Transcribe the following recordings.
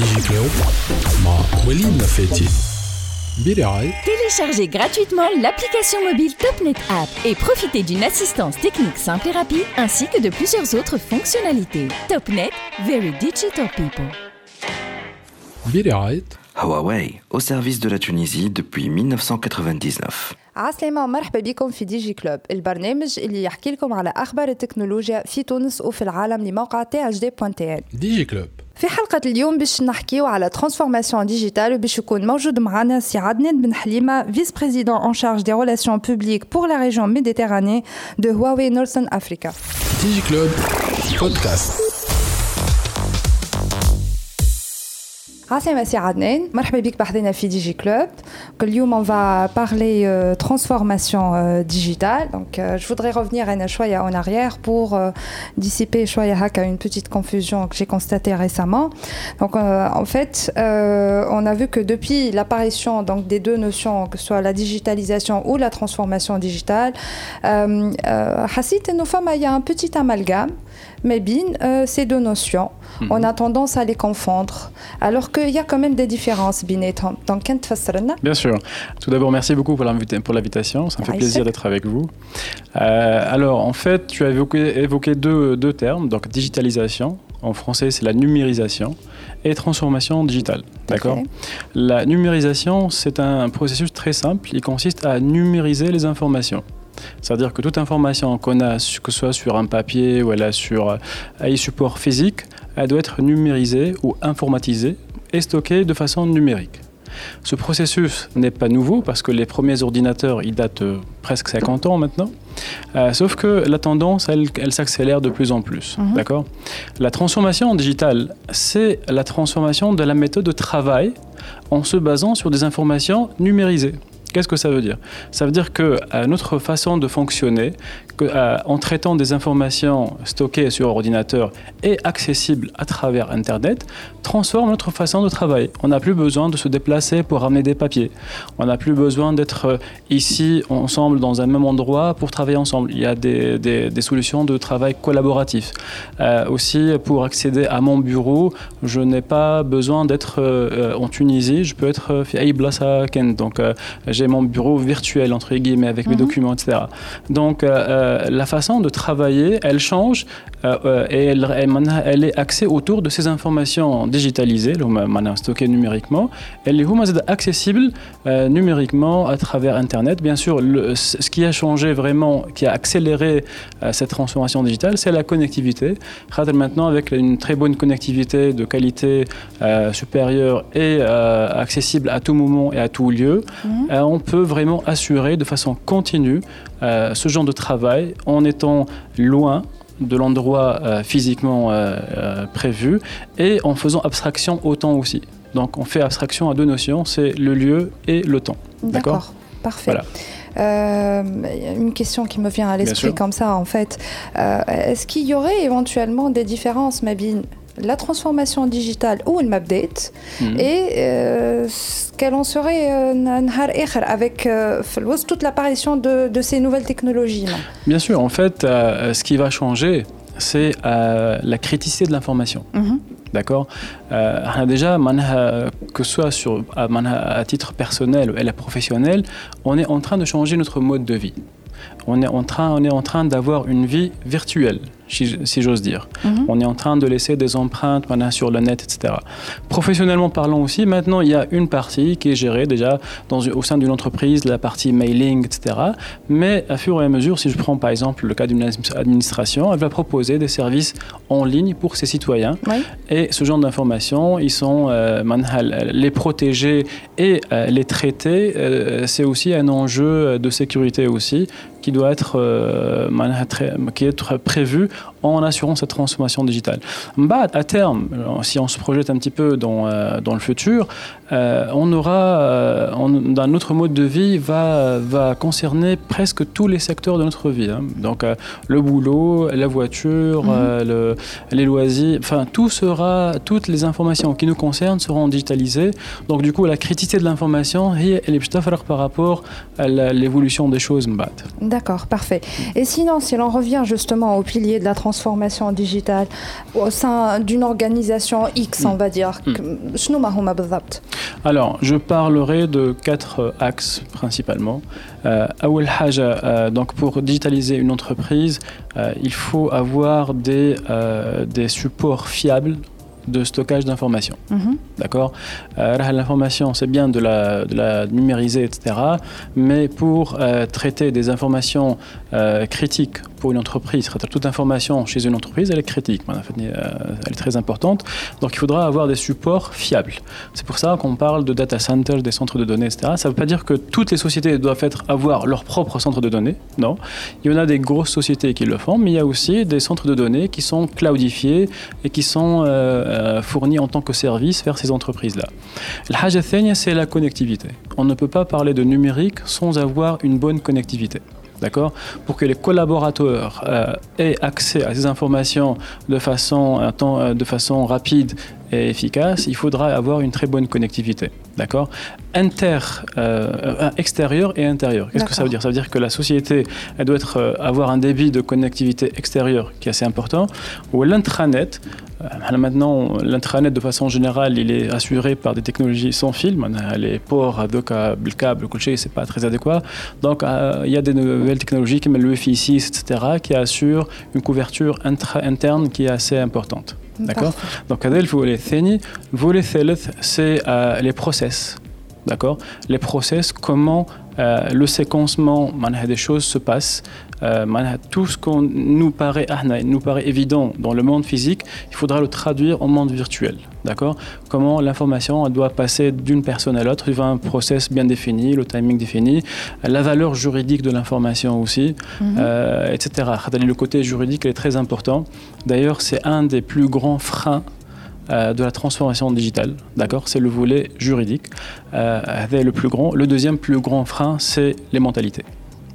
DigiClub مع وليد نفاتي برعاية Téléchargez gratuitement l'application mobile TopNet App et profitez d'une assistance technique simple et rapide ainsi que de plusieurs autres fonctionnalités. TopNet, very digital people. برعاية Huawei, au service de la Tunisie depuis 1999. عسلامة ومرحبا بكم في دي جي كلوب البرنامج اللي يحكي لكم على أخبار التكنولوجيا في تونس وفي العالم لموقع تي اش دي بوان تي ديجي كلوب في حلقة اليوم باش نحكيو على ترانسفورماسيون ديجيتال وباش يكون موجود معنا سي عدنان بن حليمة فيس بريزيدون اون شارج دي ريلاسيون بوبليك بور لا ريجيون ميديتيراني دو هواوي نورثن افريكا ديجي كلوب بودكاست عسلامة سي عدنان مرحبا بك بحذنا في دي جي كلوب اليوم on va parler euh, transformation euh, digitale donc euh, je voudrais revenir un شوية en arrière pour euh, dissiper شوية هكا une petite confusion que j'ai constatée récemment donc euh, en fait euh, on a vu que depuis l'apparition donc des deux notions que ce soit la digitalisation ou la transformation digitale euh, euh, حسيت انه فما il y a un petit amalgame mais bien euh, ces deux notions. Mhm. On a tendance à les confondre, alors qu'il y a quand même des différences bien Donc, Bien sûr. Tout d'abord, merci beaucoup pour l'invitation. Ça me fait ah, plaisir d'être avec vous. Euh, alors, en fait, tu as évoqué, deux, termes, donc digitalisation. En français, c'est la numérisation et transformation digitale. D'accord. La numérisation, c'est un processus très simple. Il consiste à numériser les informations. C'est-à-dire que toute information qu'on a, que ce soit sur un papier ou elle a sur euh, un support physique, elle doit être numérisée ou informatisée et stockée de façon numérique. Ce processus n'est pas nouveau parce que les premiers ordinateurs, ils datent euh, presque 50 ans maintenant. Euh, sauf que la tendance, elle, elle s'accélère de plus en plus. Mhm. D'accord? La transformation digitale, c'est la transformation de la méthode de travail en se basant sur des informations numérisées. Qu'est-ce que ça veut dire? Ça veut dire que notre façon de fonctionner, en traitant des informations stockées sur ordinateur et accessibles à travers Internet, transforme notre façon de travailler. On n'a plus besoin de se déplacer pour ramener des papiers. On n'a plus besoin d'être euh, ici ensemble dans un même endroit pour travailler ensemble. Il y a des, solutions de travail collaboratif. Euh, aussi, pour accéder à mon bureau, je n'ai pas besoin d'être euh, en Tunisie. Je peux être à Iblasa Kent. Donc, mon bureau virtuel entre guillemets avec mes Mhm. documents, etc. Donc, euh, euh, la façon de travailler, elle change euh, euh, et elle, est axée autour de ces informations digitalisées, stockées numériquement, elle est accessible euh, numériquement à travers Internet. Bien sûr, ce qui a changé vraiment, qui a accéléré cette transformation digitale, c'est la connectivité. Maintenant, avec une très bonne connectivité de qualité supérieure et accessible à tout moment et à tout lieu, mhm. on peut vraiment assurer de façon continue ce genre de travail en étant loin de l'endroit euh, physiquement euh, euh, prévu et en faisant abstraction au temps aussi. Donc on fait abstraction à deux notions, c'est le lieu et le temps. D'accord? Parfait. Voilà. Euh, une question qui me vient à l'esprit comme ça, en fait. Euh, Est-ce qu'il y aurait éventuellement des différences, Mabine? la transformation digitale ou le update mm et euh, qu'elle en serait euh, avec euh, toute l'apparition de, de, ces nouvelles technologies. Bien sûr, en fait, euh, ce qui va changer, c'est euh, la criticité de l'information. Mhm. D'accord? Déjà, que ce soit sur, à titre personnel ou professionnel, on est en train de changer notre mode de vie. On est en train, on est en train d'avoir une vie virtuelle si j'ose dire. Mhm. On est en train de laisser des empreintes sur le net, etc. Professionnellement parlant aussi, maintenant, il y a une partie qui est gérée déjà au sein d'une entreprise, la partie mailing, etc. Mais à fur et à mesure, si je prends par exemple le cas d'une administration, elle va proposer des services en ligne pour ses citoyens. Et ce genre d'informations, ils sont euh, euh les protéger et euh, les traiter. Euh, c'est aussi un enjeu de sécurité aussi qui doit être, euh, qui prévu en assurant cette transformation digitale. Bah, à terme, si on se projette un petit peu dans, euh, dans le futur, euh, on aura euh, on, un autre mode de vie va, va concerner presque tous les secteurs de notre vie. Hein. Donc le boulot, la voiture, mhm. les loisirs, enfin tout sera, toutes les informations qui nous concernent seront digitalisées. Donc du coup, la criticité de l'information, elle est par rapport à l'évolution des choses. D'accord, parfait. Et sinon, si l'on revient justement au pilier de la transformation transformation digitale au sein d'une organisation X, on mm. va dire mm. Alors, je parlerai de quatre axes principalement. Euh, euh donc pour digitaliser une entreprise, euh, il faut avoir des, euh, des supports fiables de stockage d'informations. Mm-hmm. D'accord? Euh, L'information, c'est bien de la, de la, numériser, etc. Mais pour traiter des informations critiques pour une entreprise, toute information chez une entreprise, elle est critique, elle est très importante. Donc il faudra avoir des supports fiables. C'est pour ça qu'on parle de data centers, des centres de données, etc. Ça ne veut pas dire que toutes les sociétés doivent être, avoir leur propre centre de données. Non. Il y en a des grosses sociétés qui le font, mais il y a aussi des centres de données qui sont cloudifiés et qui sont euh, euh, fournis en tant que service vers ces entreprises-là. Thania, c'est la connectivité. On ne peut pas parler de numérique sans avoir une bonne connectivité. D'accord Pour que les collaborateurs euh, aient accès à ces informations de façon, temps, euh, de façon rapide et efficace, il faudra avoir une très bonne connectivité. D'accord? Inter, euh, extérieur et intérieur. Qu'est-ce que ça veut dire? Ça veut dire que la société, elle doit être, euh, avoir un débit de connectivité extérieure qui est assez important. Ou l'intranet, euh, maintenant, l'intranet de façon générale, il est assuré par des technologies sans fil. Les ports, le câble, le c'est pas très adéquat. Donc, euh, il y a des nouvelles technologies comme le Wi-Fi 6, etc., qui assurent une couverture intra interne qui est assez importante. D'accord Donc, le volet le volet c'est euh, les process. D'accord Les process, comment euh, le séquencement des choses se passe. Euh, tout ce qu'on nous paraît, nous paraît évident dans le monde physique, il faudra le traduire en monde virtuel. D'accord Comment l'information doit passer d'une personne à l'autre, il y a un process bien défini, le timing défini, la valeur juridique de l'information aussi, Mhm. euh, etc. Le côté juridique est très important. D'ailleurs, c'est un des plus grands freins euh, de la transformation digitale. D'accord C'est le volet juridique. Euh, le plus grand. Le deuxième plus grand frein, c'est les mentalités.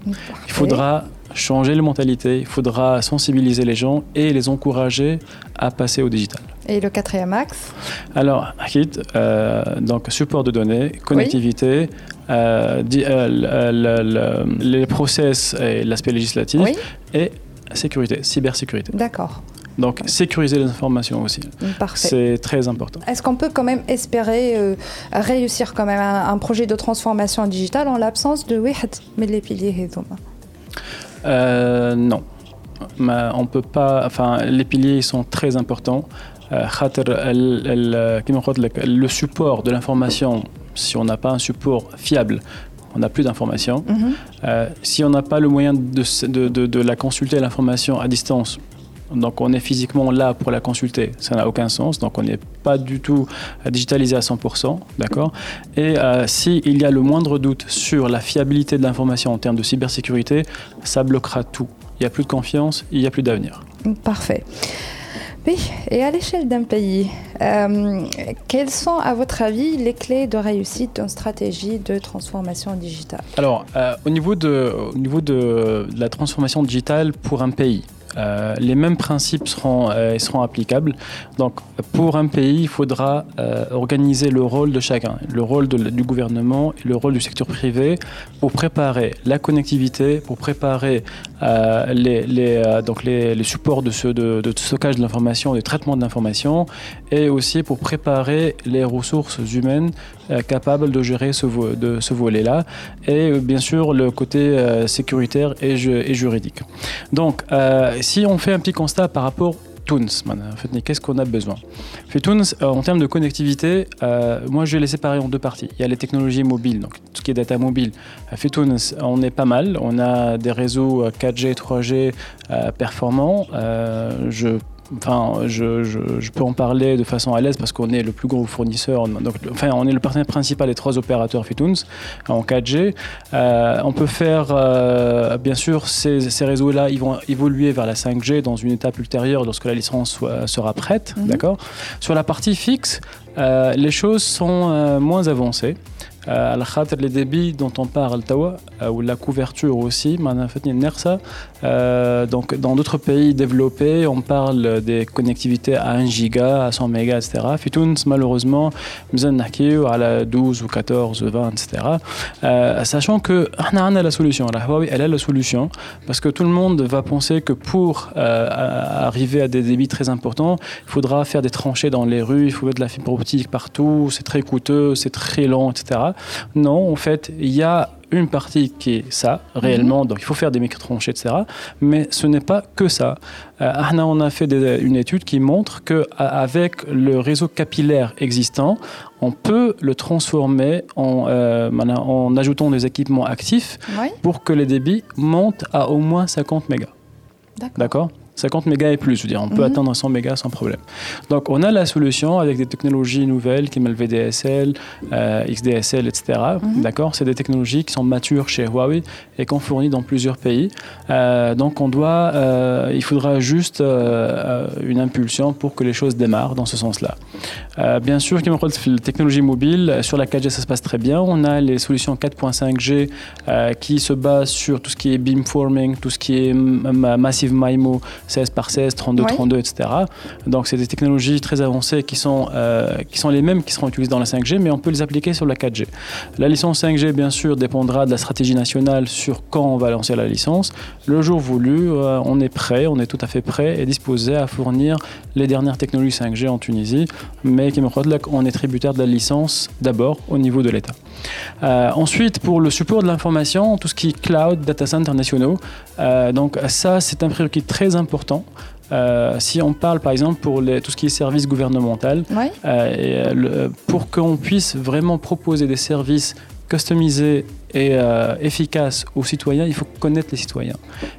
Il faudra changer les mentalités, il faudra sensibiliser les gens et les encourager à passer au digital. Et le quatrième axe? Alors, Akid, euh, donc support de données, connectivité, euh, di- euh, le- le- le- les process et l'aspect législatif Oui, et sécurité, cybersécurité. d'accord. Donc sécuriser les informations aussi. C'est très important. Est-ce qu'on peut quand même espérer euh, réussir quand même un, projet de transformation digitale en l'absence de Wihed les piliers euh, Non. Mais on peut pas. Enfin, les piliers sont très importants. Euh, euh, le support de l'information, si on n'a pas un support fiable, on n'a plus d'informations. Mhm. Si on n'a pas le moyen de, de, de, de la consulter, l'information à distance, donc on est physiquement là pour la consulter, ça n'a aucun sens, donc on n'est pas du tout euh, digitalisé à 100%, d'accord? Et euh, s'il y a le moindre doute sur la fiabilité de l'information en termes de cybersécurité, ça bloquera tout. Il n'y a plus de confiance, il n'y a plus d'avenir. Parfait. Oui, et à l'échelle d'un pays, euh, quelles sont, à votre avis, les clés de réussite d'une stratégie de transformation digitale? Alors, euh, au niveau, de, au niveau de, de la transformation digitale pour un pays, euh, les mêmes principes seront, euh, seront applicables. Donc, pour un pays, il faudra euh, organiser le rôle de chacun, le rôle du gouvernement et le rôle du secteur privé pour préparer la connectivité, pour préparer euh, les, donc les supports de, ce, de, de stockage de l'information, de traitement de l'information, et aussi pour préparer les ressources humaines euh, capables de gérer ce, volet-là, et euh, bien sûr le côté euh, sécuritaire et, ju- et juridique. Donc, si on fait un petit constat par rapport qu'est-ce qu'on a besoin? Tunes, en termes de connectivité, moi je vais les séparer en deux parties. Il y a les technologies mobiles, donc tout ce qui est data mobile. Tunes, on est pas mal. On a des réseaux euh, 4G, 3G euh, performants. Enfin, je, je, je peux en parler de façon à l'aise parce qu'on est le plus gros fournisseur. Donc, enfin, on est le partenaire principal des trois opérateurs Fitunes en 4G. Euh, on peut faire, euh, bien sûr, ces, ces réseaux-là, ils vont évoluer vers la 5G dans une étape ultérieure lorsque la licence soit- sera prête. Mhm. D'accord? Sur la partie fixe, euh, les choses sont euh, moins avancées. Euh, à la les débits dont on parle tawa ou la couverture aussi euh, donc dans d'autres pays développés on parle des connectivités à 1 giga à 100 mégas etc malheureusement à la 12 ou 14 ou 20 etc euh, sachant que on a la solution. La Huawei elle a la solution. Parce que tout le monde va penser que pour arriver à des débits très importants il faudra faire des tranchées dans les rues il faut mettre de la fibre optique partout. C'est très coûteux c'est très lent etc non, en fait, il y a une partie qui est ça, réellement, mhm. donc il faut faire des micro-tranchées, etc. Mais ce n'est pas que ça. Euh, on a fait une étude qui montre qu'avec le réseau capillaire existant, on peut le transformer en, euh, en ajoutant des équipements actifs pour que les débits montent à au moins 50 mégas. D'accord? 50 mégas et plus, je veux dire, on peut mhm. atteindre 100 mégas sans problème. Donc on a la solution avec des technologies nouvelles comme le VDSL, euh, XDSL, etc. Mhm. D'accord? C'est des technologies qui sont matures chez Huawei et qu'on fournit dans plusieurs pays. Euh, donc on doit, euh, il faudra juste une impulsion pour que les choses démarrent dans ce sens-là. bien sûr, comme la technologie mobile, sur la 4G ça se passe très bien. On a les solutions 4.5G qui se basent sur tout ce qui est beamforming, tout ce qui est massive MIMO, 16 par 16, 32, 32, etc. Donc c'est des technologies très avancées qui sont, euh, qui sont les mêmes qui seront utilisées dans la 5G, mais on peut les appliquer sur la 4G. La licence 5G, bien sûr, dépendra de la stratégie nationale sur quand on va lancer la licence. Le jour voulu, euh, on est prêt, on est tout à fait prêt et disposé à fournir les dernières technologies 5G en Tunisie, mais on est tributaire de la licence d'abord au niveau de l'État. Euh, ensuite, pour le support de l'information, tout ce qui est cloud, data centers nationaux, donc ça c'est un prérequis très important important. Euh, si on parle par exemple pour les, tout ce qui est service gouvernemental, euh, euh, pour qu'on puisse vraiment proposer des services customisés et efficaces aux citoyens, il faut connaître les citoyens.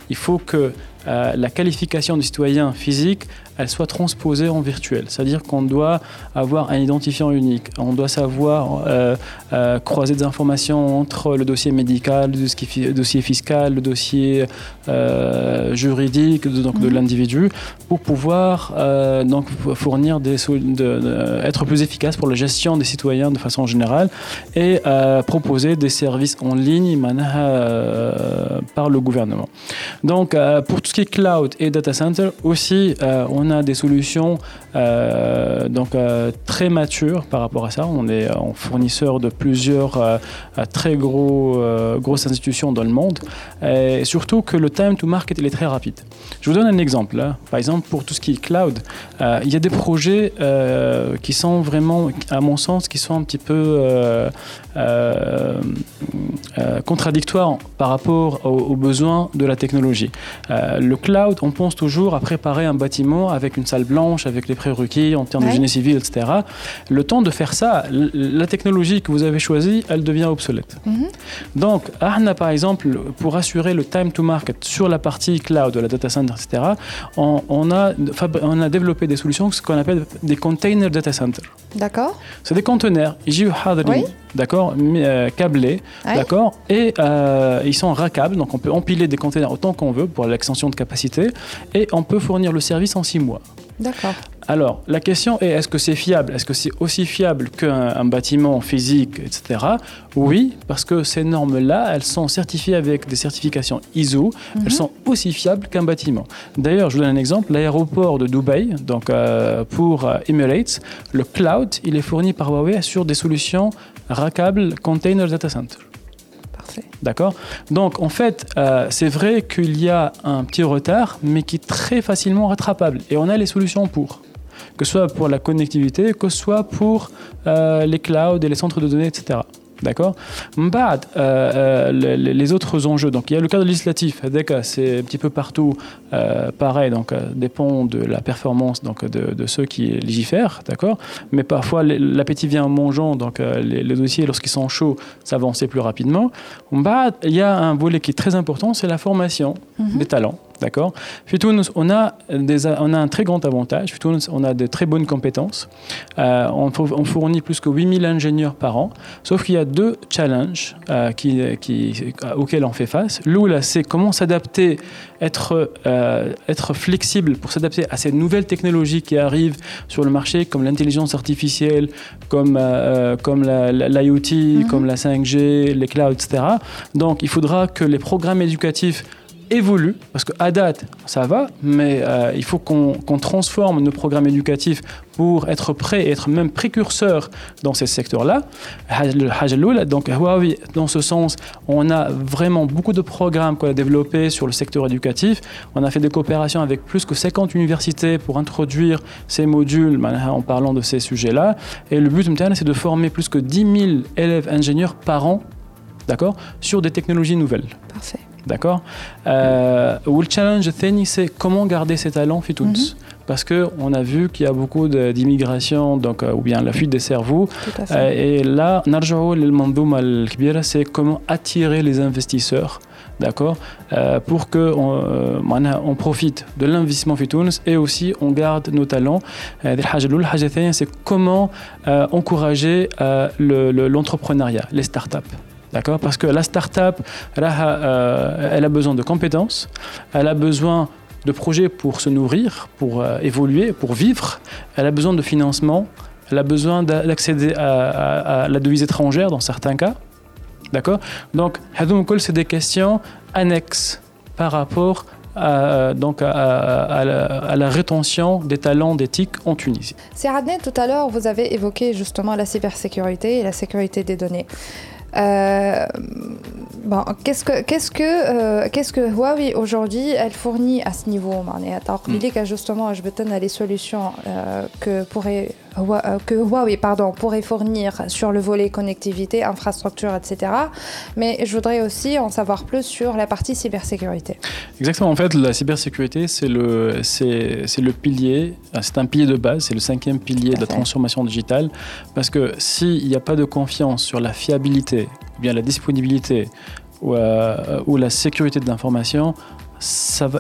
Il faut que la qualification du citoyen physique elle soit transposée en virtuel. C'est-à-dire qu'on doit avoir un identifiant unique. On doit savoir euh, euh, croiser des informations entre le dossier médical, le dossier fiscal, le dossier euh, juridique donc de mhm. l'individu pour pouvoir donc fournir des de, être plus efficace pour la gestion des citoyens de façon générale et proposer des services en ligne par le gouvernement. Donc pour tout ce qui est cloud et data center aussi on des solutions euh, donc, euh, très matures par rapport à ça. On est en fournisseur de plusieurs euh, très gros, grosses institutions dans le monde. Et surtout que le time to market il est très rapide. Je vous donne un exemple. Hein. Par exemple, pour tout ce qui est cloud, il y a des projets qui sont vraiment, à mon sens, qui sont un petit peu contradictoires par rapport aux, besoins de la technologie. le cloud, on pense toujours à préparer un bâtiment avec une salle blanche, avec les prérequis en termes de génie civil, etc. Le temps de faire ça, la technologie que vous avez choisie, elle devient obsolète. Mhm. Donc, Arna, par exemple, pour assurer le time to market sur la partie cloud, la data center, etc., on, a, on a développé des solutions, ce qu'on appelle des container data center. D'accord. C'est des conteneurs, oui. D'accord, euh, câblés, d'accord, et euh, ils sont rackables, donc on peut empiler des conteneurs autant qu'on veut pour l'extension de capacité, et on peut fournir le service en six mois. D'accord. Alors, la question est, est-ce que c'est fiable? Est-ce que c'est aussi fiable qu'un bâtiment physique, etc. Oui, parce que ces normes-là, elles sont certifiées avec des certifications ISO. Elles mhm. sont aussi fiables qu'un bâtiment. D'ailleurs, je vous donne un exemple. L'aéroport de Dubaï, donc euh, pour euh, Emirates, le cloud, il est fourni par Huawei sur des solutions rackables Container Data Center. D'accord? Donc, en fait, euh, c'est vrai qu'il y a un petit retard, mais qui est très facilement rattrapable. Et on a les solutions pour. Que ce soit pour la connectivité, que ce soit pour euh, les clouds et les centres de données, etc. D'accord? Mbad, euh, euh les, autres enjeux. Donc, il y a le cadre législatif. C'est un petit peu partout euh, pareil. Donc, euh, dépend de la performance donc, de, de ceux qui légifèrent. D'accord Mais parfois, l'appétit vient en mangeant. Donc, les, dossiers, lorsqu'ils sont chauds, s'avancent plus rapidement. Mbad, il y a un volet qui est très important c'est la formation mhm. des talents. D'accord on a, des, on a un très grand avantage. On a de très bonnes compétences. Euh, on, on, fournit plus que 8000 ingénieurs par an. Sauf qu'il y a deux challenges euh, qui, qui, auxquels on fait face. L'oula, c'est comment s'adapter, être, euh, être flexible pour s'adapter à ces nouvelles technologies qui arrivent sur le marché, comme l'intelligence artificielle, comme, euh, comme l'IoT, mm -hmm. comme la 5G, les clouds, etc. Donc, il faudra que les programmes éducatifs évolue, parce qu'à date, ça va, mais euh, il faut qu'on qu transforme nos programmes éducatifs pour être prêt et être même précurseur dans ces secteurs-là. Donc, Huawei, dans ce sens, on a vraiment beaucoup de programmes qu'on a développés sur le secteur éducatif. On a fait des coopérations avec plus que 50 universités pour introduire ces modules en parlant de ces sujets-là. Et le but, c'est de former plus que 10 000 élèves ingénieurs par an, d'accord, sur des technologies nouvelles. Parfait. D'accord euh, Le challenge c'est comment garder ces talents fit mm -hmm. Parce qu'on a vu qu'il y a beaucoup d'immigration, donc euh, ou bien la fuite des cerveaux. Euh, et là, c'est comment attirer les investisseurs d'accord euh, Pour qu'on euh, on profite de l'investissement Fitouns et aussi on garde nos talents. c'est comment euh, encourager l'entrepreneuriat, le, les startups. D'accord? Parce que la start-up, elle, euh, elle, a besoin de compétences, elle a besoin de projets pour se nourrir, pour euh, évoluer, pour vivre, elle a besoin de financement, elle a besoin d'accéder à, la devise étrangère dans certains cas. D'accord? Donc, c'est des questions annexes par rapport à, donc à, la, rétention des talents d'éthique en Tunisie. C'est tout à l'heure, vous avez évoqué justement la cybersécurité et la sécurité des données. Euh, bon, qu'est-ce que qu'est-ce que euh, qu'est-ce que Huawei aujourd'hui elle fournit à ce niveau mm. justement je les solutions euh, que pourrait que Huawei pardon, pourrait fournir sur le volet connectivité, infrastructure, etc. Mais je voudrais aussi en savoir plus sur la partie cybersécurité. Exactement. En fait, la cybersécurité, c'est le, c'est, le pilier, c'est un pilier de base, c'est le cinquième pilier de la transformation digitale. Parce que s'il n'y a pas de confiance sur la fiabilité, ou bien la disponibilité ou, euh, ou la sécurité de l'information,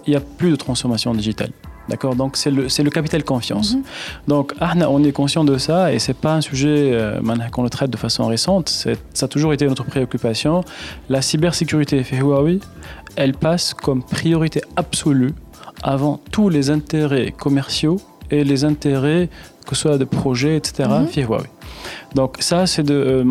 il n'y a plus de transformation digitale. D'accord Donc, c'est le, le, capital confiance. Mm -hmm. Donc, on est conscient de ça et ce n'est pas un sujet euh, qu'on le traite de façon récente. Ça a toujours été notre préoccupation. La cybersécurité fait Huawei, elle passe comme priorité absolue avant tous les intérêts commerciaux et les intérêts, que ce soit de projets, etc., mm -hmm. Huawei. Donc ça, c'est euh,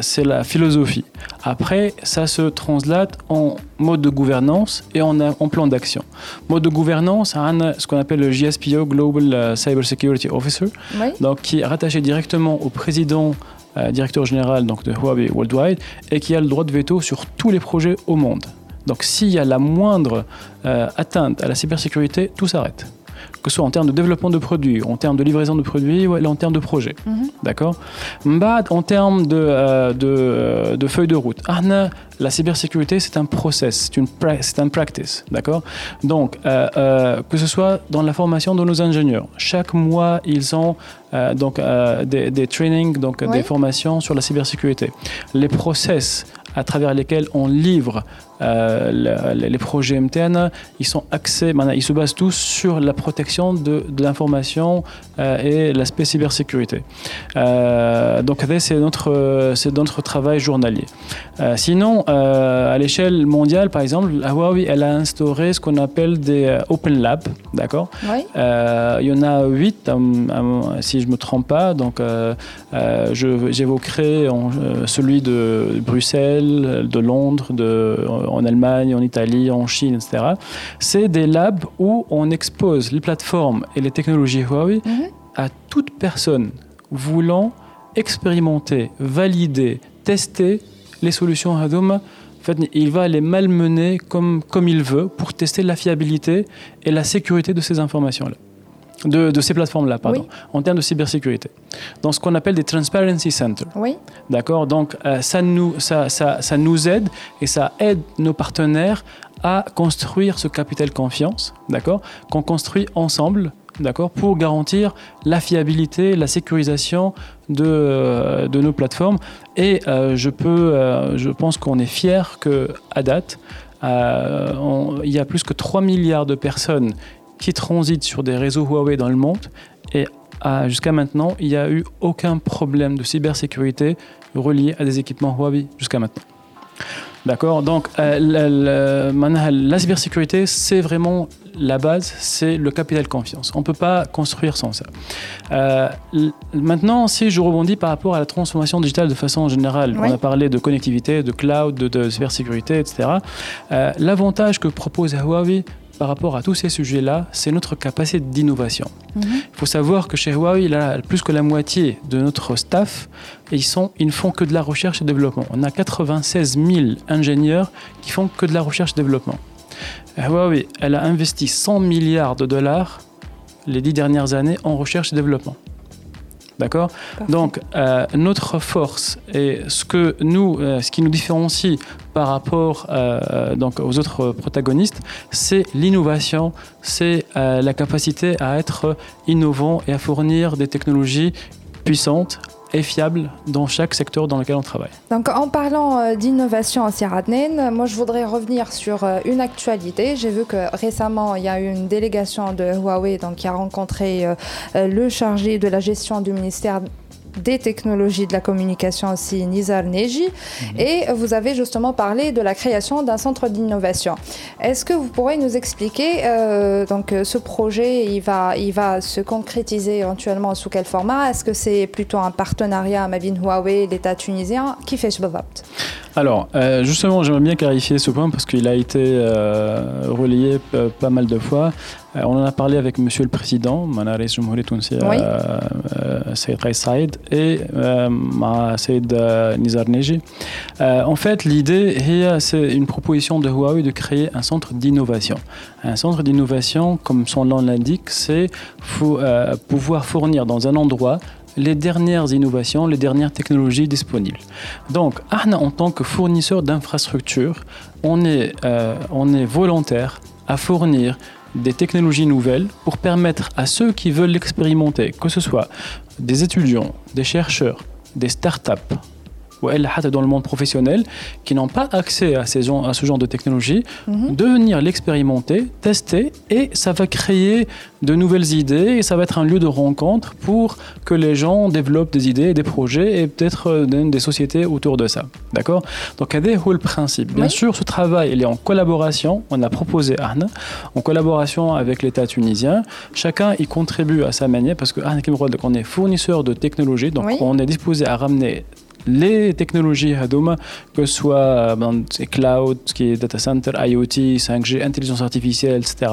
c'est la philosophie. Après, ça se translate en mode de gouvernance et en, en plan d'action. Mode de gouvernance, on a ce qu'on appelle le GSPO, Global euh, Cyber Security Officer, oui. donc qui est rattaché directement au président euh, directeur général donc, de Huawei Worldwide et qui a le droit de veto sur tous les projets au monde. Donc s'il y a la moindre euh, atteinte à la cybersécurité, tout s'arrête que ce soit en termes de développement de produits, en termes de livraison de produits ou en termes de projets. Mm -hmm. D'accord En termes de, euh, de, de, feuille de route, la cybersécurité, c'est un process, c'est un practice. D'accord? Donc, euh, euh, que ce soit dans la formation de nos ingénieurs, chaque mois, ils ont euh, donc, des, des, trainings, donc oui. des formations sur la cybersécurité. Les process à travers lesquels on livre euh, le, les projets MTN, ils sont axés, ils se basent tous sur la protection de, de l'information euh, et l'aspect cybersécurité. Euh, donc c'est notre, c'est notre travail journalier. sinon, à l'échelle mondiale, par exemple, Huawei, elle a instauré ce qu'on appelle des Open Labs, d'accord? Oui. Il y en a huit, si je ne me trompe pas. Donc, j'évoquerai celui de Bruxelles, de Londres, de en Allemagne, en Italie, en Chine, etc. C'est des labs où on expose les plateformes et les technologies Huawei -hmm. à toute personne voulant expérimenter, valider, tester les solutions Hadoum. En fait, il va les malmener comme, comme il veut pour tester la fiabilité et la sécurité de ces informations-là. De, de, ces plateformes-là, pardon, oui. en termes de cybersécurité. Dans ce qu'on appelle des Transparency Centers. Oui. D'accord? Donc, euh, ça, nous, ça, ça, ça nous aide et ça aide nos partenaires à construire ce capital confiance, d'accord? Qu'on construit ensemble, d'accord? Pour garantir la fiabilité, la sécurisation de, euh, de nos plateformes. Et euh, je, peux, euh, je pense qu'on est fier qu'à date, il y a plus que 3 milliards de personnes qui transitent sur des réseaux Huawei dans le monde et jusqu'à maintenant, il n'y a eu aucun problème de cybersécurité relié à des équipements Huawei jusqu'à maintenant. D'accord? Donc, euh, la, cybersécurité, c'est vraiment la base, c'est le capital confiance. On ne peut pas construire sans ça. Euh, maintenant, si je rebondis par rapport à la transformation digitale de façon générale, on a parlé de connectivité, de cloud, de, cybersécurité, etc. Euh, l'avantage que propose Huawei par rapport à tous ces sujets-là, c'est notre capacité d'innovation. Mhm. Il faut savoir que chez Huawei, il a plus que la moitié de notre staff, ils, sont, ils ne font que de la recherche et développement. On a 96 000 ingénieurs qui font que de la recherche et développement. Huawei, elle a investi 100 milliards de dollars les dix dernières années en recherche et développement. D'accord Donc, euh, notre force et ce, que nous, euh, ce qui nous différencie par rapport euh, donc aux autres protagonistes, c'est l'innovation, c'est la capacité à être innovant et à fournir des technologies puissantes et fiable dans chaque secteur dans lequel on travaille. Donc en parlant euh, d'innovation en Sierra moi je voudrais revenir sur euh, une actualité. J'ai vu que récemment il y a eu une délégation de Huawei donc, qui a rencontré euh, le chargé de la gestion du ministère des technologies de la communication aussi, Nizar Neji, mhm. et vous avez justement parlé de la création d'un centre d'innovation. Est-ce que vous pourrez nous expliquer, euh, donc ce projet, il va, il va se concrétiser éventuellement sous quel format? Est-ce que c'est plutôt un partenariat Mabin Huawei, l'État tunisien Qui fait ce alors, euh, justement, j'aimerais bien clarifier ce point parce qu'il a été euh, relayé pas mal de fois. Euh, on en a parlé avec Monsieur le Président, Manaris Jumhuri Tounsi, Saïd Rais Saïd et Saïd Nizar Neji. En fait, l'idée, c'est une proposition de Huawei de créer un centre d'innovation. Un centre d'innovation, comme son nom l'indique, c'est pouvoir fournir dans un endroit les dernières innovations, les dernières technologies disponibles. Donc, Arna, en tant que fournisseur d'infrastructures, on, est, euh, on est volontaire à fournir des technologies nouvelles pour permettre à ceux qui veulent l'expérimenter, que ce soit des étudiants, des chercheurs, des startups, ou dans le monde professionnel qui n'ont pas accès à, ces à ce genre de technologie, mhm. de venir l'expérimenter, tester et ça va créer de nouvelles idées et ça va être un lieu de rencontre pour que les gens développent des idées, des projets et peut-être euh, des sociétés autour de ça. D'accord? Donc, c'est le principe? Bien sûr, ce travail, il est en collaboration. On a proposé Arne en collaboration avec l'État tunisien. Chacun y contribue à sa manière parce que Arne on est fournisseur de technologies, donc on est disposé à ramener les technologies que ce soit euh, ben, cloud, qui est data center, IoT, 5G, intelligence artificielle, etc.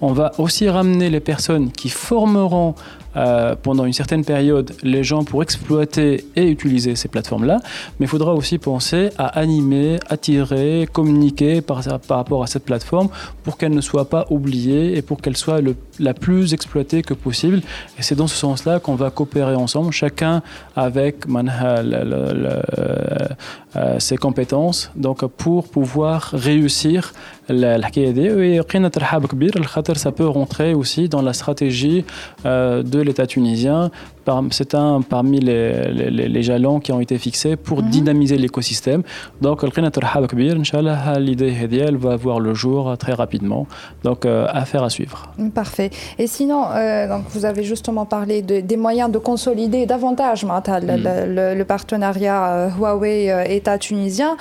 On va aussi ramener les personnes qui formeront euh, pendant une certaine période les gens pour exploiter et utiliser ces plateformes-là, mais il faudra aussi penser à animer, attirer, communiquer par, rapport à cette plateforme pour qu'elle ne soit pas oubliée et pour qu'elle soit la plus exploitée que possible. Et c'est dans ce sens-là qu'on va coopérer ensemble, chacun avec euh, ses compétences, donc pour pouvoir réussir الحكايه دي ولقينا ترحاب كبير الخاطر ça peut rentrer aussi dans la stratégie euh, de l'État tunisien c'est un parmi les, les, les, jalons qui ont été fixés pour -hmm. dynamiser l'écosystème. Donc, l'idée elle va voir le jour très rapidement. Donc, euh, affaire à suivre. Parfait. Et sinon, euh, donc vous avez justement parlé de, des moyens de consolider davantage mm. le, le, partenariat euh, Huawei-État tunisien.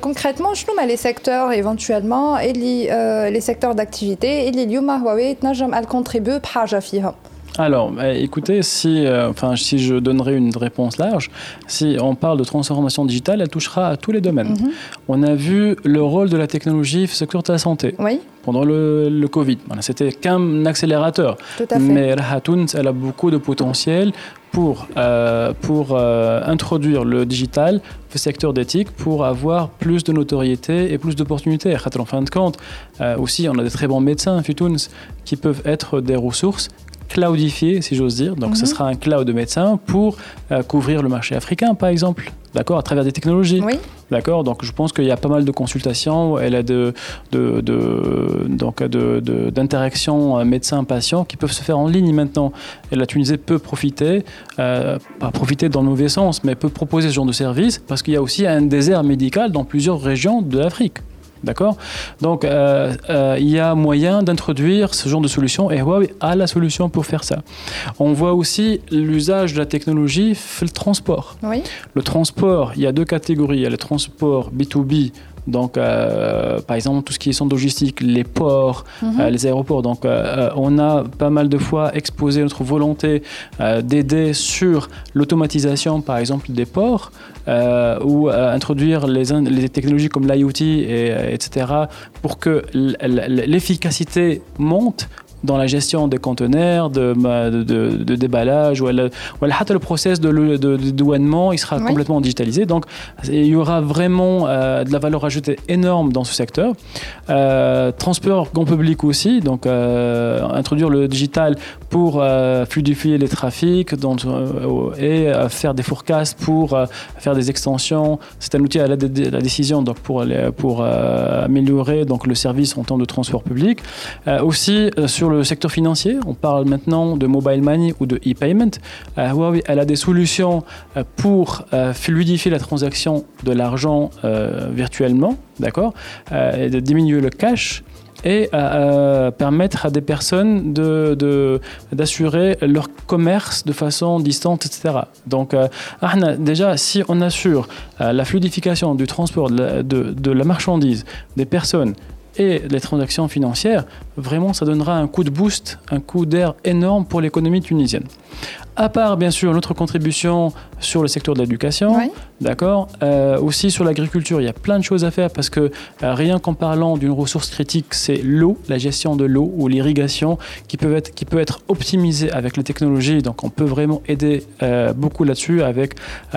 concrètement, je trouve les secteurs éventuellement et les, les secteurs d'activité et les Huawei, elle contribue pas alors, bah, écoutez, si, euh, enfin, si je donnerais une réponse large, si on parle de transformation digitale, elle touchera à tous les domaines. Mhm. On a vu le rôle de la technologie au secteur de la santé. Pendant le, Covid, c'était qu'un accélérateur. Tout à fait. Mais Rahatoun, elle a beaucoup de potentiel pour, euh, pour euh, introduire le digital, le secteur d'éthique, pour avoir plus de notoriété et plus d'opportunités. En fin de compte, aussi, on a des très bons médecins, qui peuvent être des ressources cloudifié, si j'ose dire. Donc, ce mhm. sera un cloud de médecins pour euh, couvrir le marché africain, par exemple, d'accord, à travers des technologies. Oui. D'accord? Donc, je pense qu'il y a pas mal de consultations, a de, de, de donc d'interactions euh, médecins-patients qui peuvent se faire en ligne maintenant. Et la Tunisie peut profiter, euh, pas profiter dans le mauvais sens, mais peut proposer ce genre de service parce qu'il y a aussi un désert médical dans plusieurs régions de l'Afrique. D'accord Donc, euh, euh, il y a moyen d'introduire ce genre de solution et Huawei a la solution pour faire ça. On voit aussi l'usage de la technologie fait le transport. Oui. Le transport, il y a deux catégories. Il y a le transport B2B donc, euh, par exemple, tout ce qui est centre logistique, les ports, Mhm. euh, les aéroports. Donc, euh, on a pas mal de fois exposé notre volonté d'aider sur l'automatisation, par exemple, des ports, ou euh, introduire les, technologies comme l'IoT, et, euh, etc., pour que l'efficacité monte dans la gestion des conteneurs, de, ma- de, de- de déballage, ou le, ou le- le process de, douanement, il sera Oui. complètement digitalisé. Donc, il y aura vraiment euh, de la valeur ajoutée énorme dans ce secteur. Euh, transport grand public aussi, donc euh, introduire le digital pour euh, fluidifier les trafics donc, euh, et euh, faire des forecasts pour euh, faire des extensions. C'est un outil à la, dé- la décision donc pour, les- pour améliorer donc, le service en temps de transport public. Aussi sur le secteur financier, on parle maintenant de mobile money ou de e-payment. Huawei elle a des solutions pour fluidifier la transaction de l'argent virtuellement, d'accord, et de diminuer le cash et euh, permettre à des personnes de, d'assurer leur commerce de façon distante, etc. Donc, euh, déjà, si on assure euh, la fluidification du transport de la, de- de la marchandise, des personnes et les transactions financières, vraiment, ça donnera un coup de boost, un coup d'air énorme pour l'économie tunisienne. À part, bien sûr, notre contribution sur le secteur de l'éducation, Oui. D'accord. Euh, aussi sur l'agriculture, il y a plein de choses à faire parce que euh, rien qu'en parlant d'une ressource critique, c'est l'eau, la gestion de l'eau ou l'irrigation qui peut être qui peut être optimisée avec les technologies. Donc on peut vraiment aider euh, beaucoup là-dessus avec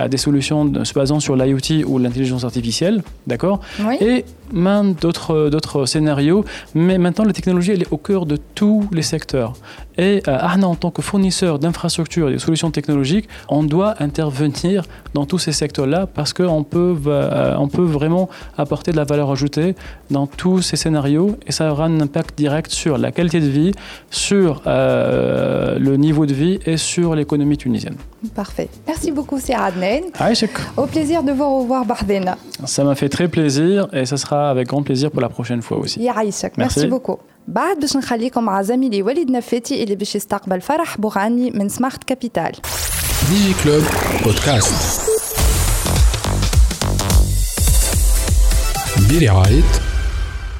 des solutions de- se basant sur l'IoT ou l'intelligence artificielle. D'accord. Oui. Et main d'autres d'autres scénarios. Mais maintenant, la technologie, elle est au cœur de tous les secteurs. Et Arna, en tant que fournisseur d'infrastructures et de solutions technologiques, on doit intervenir venir dans tous ces secteurs-là parce qu'on peut, euh, on peut vraiment apporter de la valeur ajoutée dans tous ces scénarios et ça aura un impact direct sur la qualité de vie, sur euh, le niveau de vie et sur l'économie tunisienne. Parfait. Merci beaucoup, c'est Adnan. Ah, Au plaisir de vous revoir, Bardena. Ça m'a fait très plaisir et ça sera avec grand plaisir pour la prochaine fois aussi. Merci, Merci beaucoup. بعد باش نخليكم مع زميلي وليد نفاتي اللي باش يستقبل فرح بوغاني من سمارت كابيتال. ديجي كلوب بودكاست. برعاية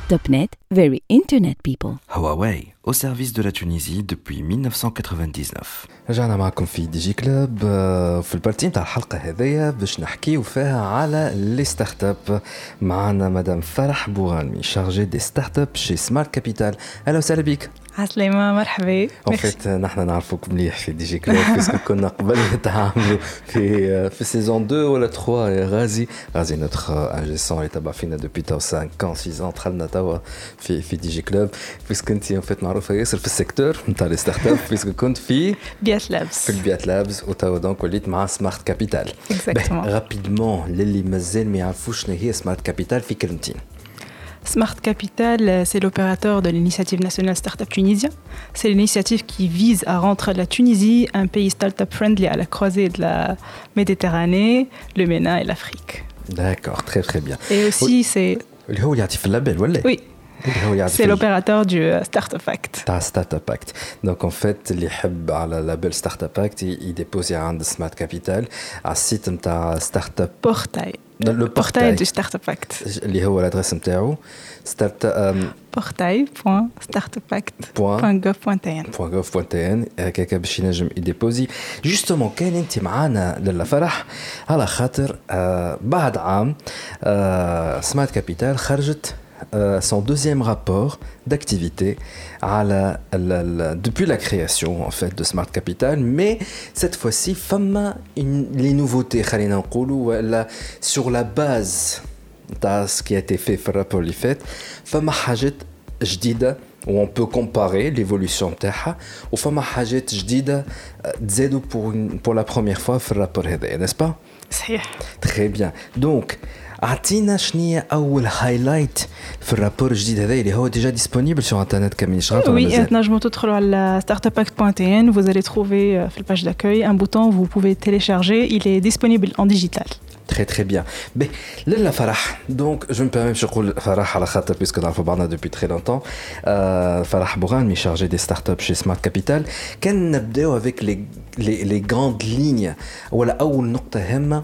Topnet, very internet people. Huawei, au service de la Tunisie depuis 1999. رجعنا معكم في دي جي كلوب آه، في البارتي نتاع الحلقه هذيا باش نحكيو فيها على لي ستارت اب معنا مدام فرح بوغانمي شارجي دي ستارت اب شي سمارت كابيتال اهلا وسهلا بك عسلامة مرحبا. ان ميرسي. فيت نحن نعرفوك مليح في دي جي كلوب باسكو كنا قبل نتعاملوا في آه، في سيزون 2 ولا 3 يا غازي غازي نوتخ انجي سون اللي تبع فينا دوبي تو 5 ans 6 ans دخلنا توا في في دي جي كلوب باسكو انت ان فيت معروفه ياسر في السيكتور نتاع لي ستارت اب باسكو كنت في بيات لابس في البيات لابز وتوا دونك وليت مع سمارت كابيتال Exactement. رابيدمون للي مازال ما يعرفوش شنو هي سمارت كابيتال في كلمتين Smart Capital, euh, c'est l'opérateur de l'initiative nationale Startup Tunisia. C'est l'initiative qui vise à rendre la Tunisie un pays startup friendly à la croisée de la Méditerranée, le MENA et l'Afrique. D'accord, très très bien. Et aussi, c'est. Oui. C'est l'opérateur du euh, Startup Act. Startup Act. Donc en fait, les hubs à la label Startup Act, ils déposent un Smart Capital, un site de Startup. Portail. لو بورتاي دو ستارت اب اكت اللي هو الادريس نتاعو ستارت بورتاي بوان ستارت اب اكت بوان غوف بوان تي ان بوان غوف بوان تي ان هكاك باش ينجم يديبوزي جوستومون كان انت معانا للا فرح على خاطر بعد عام سمارت كابيتال خرجت euh, son deuxième rapport d'activité à la, la- la- depuis la création en fait de Smart Capital mais cette fois-ci femme les nouveautés خلينا نقولوا ولا sur la base تاع ce qui a été fait في الرابور اللي فات فما حاجات جديده où on peut comparer l'évolution نتاعها وفما حاجات جديده آه، تزادوا pour une- pour la première fois في الرابور هذايا n'est-ce pas صحيح Très bien. Donc, اعطينا شنو هي اول هايلايت في الرابور الجديد هذا اللي هو ديجا ديسپونيبل سور انترنت كامل شغال Oui, تنجموا تدخلوا على startupact.tn, vous allez trouver euh, في الباج d'accueil un bouton vous pouvez télécharger, il est disponible en digital. Très très bien. Mais Lila Farah, donc je me permets de dire Farah à la khata puisque dans le depuis très longtemps. Euh, Farah Bouran, mi chargé des startups chez Smart Capital. Quel نبداو avec les, les, les grandes lignes ولا أول نقطة هامة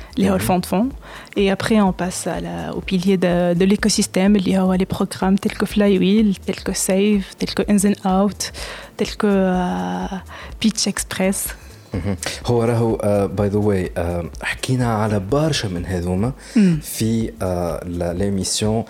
les هو fonds de fonds et après on passe à la, au pilier de, de l'écosystème il y a les programmes tels que Flywheel tels que Save tels que Ins and Out tels que Pitch Express هو راهو باي ذا واي حكينا على برشا من هذوما في ليميسيون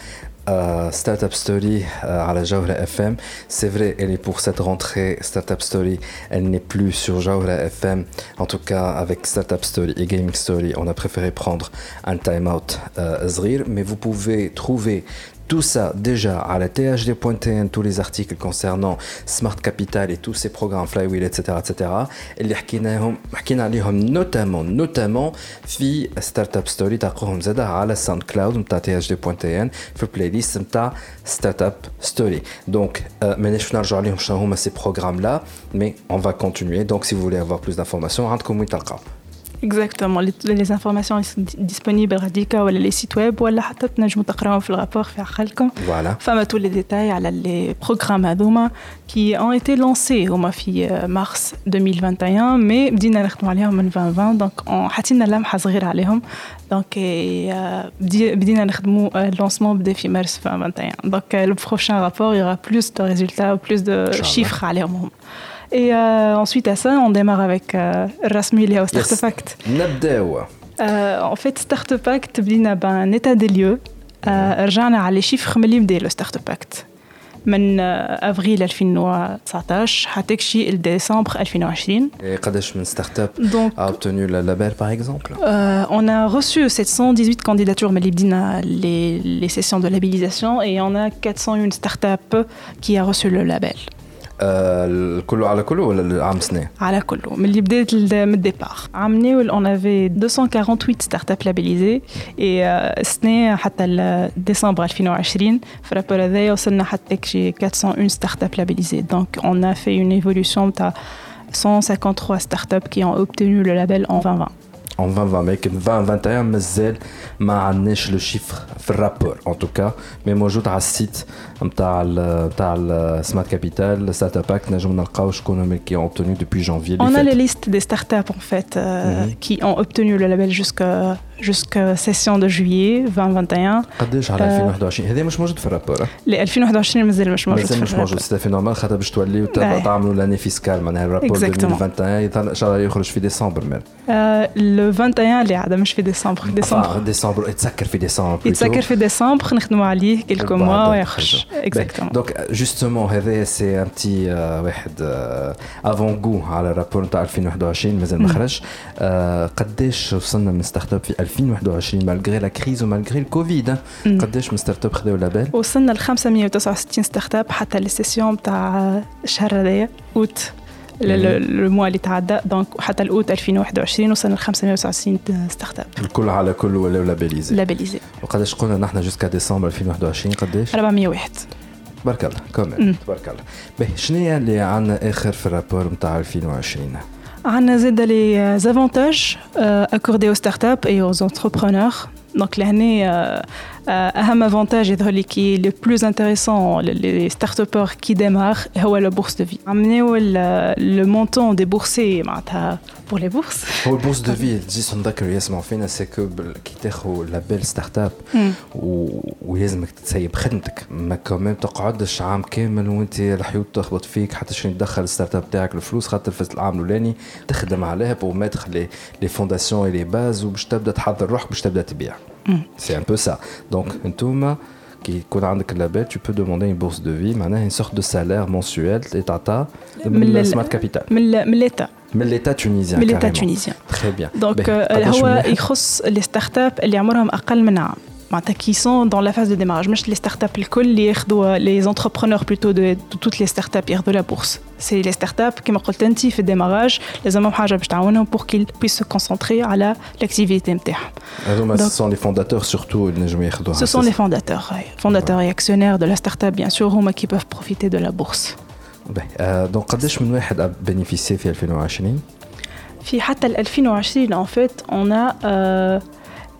Startup Story à la Jawra FM. C'est vrai, elle est pour cette rentrée Startup Story. Elle n'est plus sur Jawra FM. En tout cas, avec Startup Story et Gaming Story, on a préféré prendre un time-out euh, Mais vous pouvez trouver tout ça, déjà, à la THD.tn, tous les articles concernant Smart Capital et tous ces programmes, Flywheel, etc., etc., اللي حكيناهم حكينا عليهم notamment notamment في ستارت ستوري تلقوهم زاد على ساوند كلاود نتاع تي اتش دي بوان تي ان في البلاي ليست نتاع ستارت اب ستوري دونك مانيش نرجع عليهم شنو هما سي بروغرام لا مي اون فا كونتينيي دونك سي فولي افوار بلوس دانفورماسيون عندكم وين تلقاو Exactement, les, les informations sont disponibles sur les sites web ou حتى تنجموا تقراو في الرابور في عقلكم. Voilà. فما tous les détails على les programmes هذوما qui ont été lancés هما في mars 2021 mais بدينا نخدموا عليهم من 2020 donc حطينا لمحة صغيرة عليهم donc بدينا نخدموا اللونسمون بدا في مارس 2021 donc le prochain rapport il y aura plus de résultats plus de chiffres عليهم هما. Et euh, ensuite à ça, on démarre avec euh, Rasmi au Startup Act. Euh, en fait, Startup Act, بدينا un état des lieux. رجعنا على les chiffres ملي بدا le Startup Act. من افريل 2019 حتى شي لديسمبر 2020 Et قداش من ستارت اب a obtenu le label par exemple euh, On a reçu 718 candidatures mais بدينا les, les sessions de labellisation et on a 401 start-up qui a reçu le label. الكل على كله ولا العام سنه؟ على كله من اللي بدات من الديبار عام نيول اون افي 248 ستارت اب لابيليزي اي السنه حتى ديسمبر 2020 في الرابور هذايا وصلنا حتى شي 401 ستارت اب لابيليزي دونك اون ا في اون ايفولوشن تاع 153 ستارت اب qui ont obtenu le label en 2020 en 2020 mais 2021 مازال ما عندناش لو شيفر في الرابور ان توكا مي موجود على السيت نتاع نتاع سمارت كابيتال ستارت اب اكت نجم نلقاو شكون qui ont obtenu depuis janvier On a les listes des startups en fait euh, mm -hmm. qui ont obtenu le label jusqu'à jusqu'à session de juillet 2021 قداش على 2021 هذا مش موجود في الرابور ل 2021 مازال مش موجود مازال مش موجود سي في نورمال خاطر باش توليو تعملوا لاني فيسكال معناها الرابور 2021 ان شاء الله يخرج في ديسمبر مال لو 21 اللي عاد مش في ديسمبر. ديسمبر. ديسمبر يتسكر في ديسمبر يتسكر في ديسمبر نخدموا عليه كيلكو موا ويخرج اكزاكتومون دونك جوستومون هذا سي ان بتي واحد افون غو على الرابور نتاع 2021 مازال ما خرجش. قداش وصلنا من ستارت اب في 2021 malgré la crise ومالغري الكوفيد قداش من ستارت اب خذوا لابيل وصلنا ل 569 ستارت اب حتى السيسيون تاع الشهر هذايا اوت الموا اللي تعدى دونك حتى الاوت 2021 وصلنا ل 569 ستارت اب الكل على كل ولاو لابيليزي لابيليزي وقداش قلنا نحن جوسكا ديسمبر 2021 قداش؟ 401 تبارك الله. كمان تبارك الله. باهي شنو اللي عندنا آخر في الرابور نتاع 2020 عندنا زاد لي زافونتاج اكوردي aux startups et aux entrepreneurs. Donc l'année اهم افونتاج يظهر لي كي لو بلوز انتريسون لي ستارت ابر كي ديمار هو لا بورس دو في عملناو لو مونطون ديبورسي معناتها بور لي بورس هو البورس دو في جيت نذكر يسمعوا فينا سي كو كي تاخذ لابيل ستارت اب ولازمك تسيب خدمتك ما كمان تقعدش عام كامل وانت الحيوط تخبط فيك حتى شنو تدخل الستارت اب تاعك الفلوس خاطر في العام الاولاني تخدم عليها بور ماتر لي لي فونداسيون اي لي باز وباش تبدا تحضر روحك باش تبدا تبيع سي ان بو سا دونك انتوما qui يكون عندك label, tu peux demander une bourse de vie, معناها une sorte de salaire mensuel لتعطى من من السمارت كابيتال من ال- من l'état من l'état tunisien من l'état carrément. tunisien Très bien. دونك باهي. آه، قداش هو مليح؟ يخص لي ستارت اب اللي عمرهم اقل من عام معناتها كي سون دون لا فاز دو ديماراج مش لي ستارت اب الكل اللي ياخذوا لي زونتربرونور بلوتو دو توت لي ستارت اب ياخذوا لا بورس سي لي ستارت اب كيما قلت انت في الديماراج لازمهم حاجه باش تعاونهم بور كيل بيس سو كونسونتري على لاكتيفيتي نتاعهم هذوما Donc- ce sont les fondateurs surtout اللي نجموا ياخذوها Ce sont les fondateurs, ouais. fondateurs et actionnaires de la start-up, bien sûr, هما qui peuvent profiter de la bourse. باهي. آه، دونك قداش من واحد بينيفيسي في 2020 في حتى ال 2020 en fait, on a euh,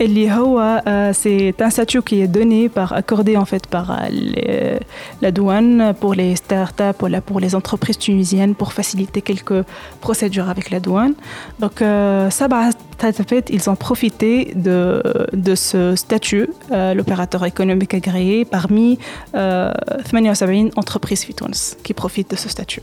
Euh, c'est un statut qui est donné par accordé en fait par euh, la douane pour les startups pour, pour les entreprises tunisiennes pour faciliter quelques procédures avec la douane. Donc euh, bah, ça en fait, ils ont profité de, de ce statut l'opérateur économique agréé parmi 78 entreprises Tunis qui profitent de ce statut.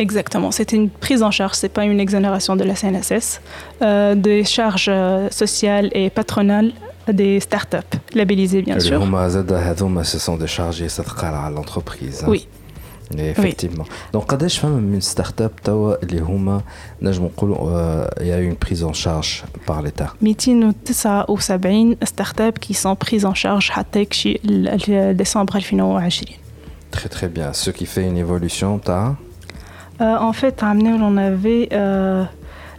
Exactement. C'était une prise en charge, c'est pas une exonération de la CNSS, euh, des charges euh, sociales et patronales des startups, labellisées bien sûr. Ce sont des charges et ça à l'entreprise. Hein. Oui. Effectivement. Donc, quand je fais une start-up, euh, il y a une prise en charge par l'État. 279 start-up qui sont prises en charge décembre 2020. Très très bien. Ce qui fait une évolution, tu en fait, à Amnel, on avait euh,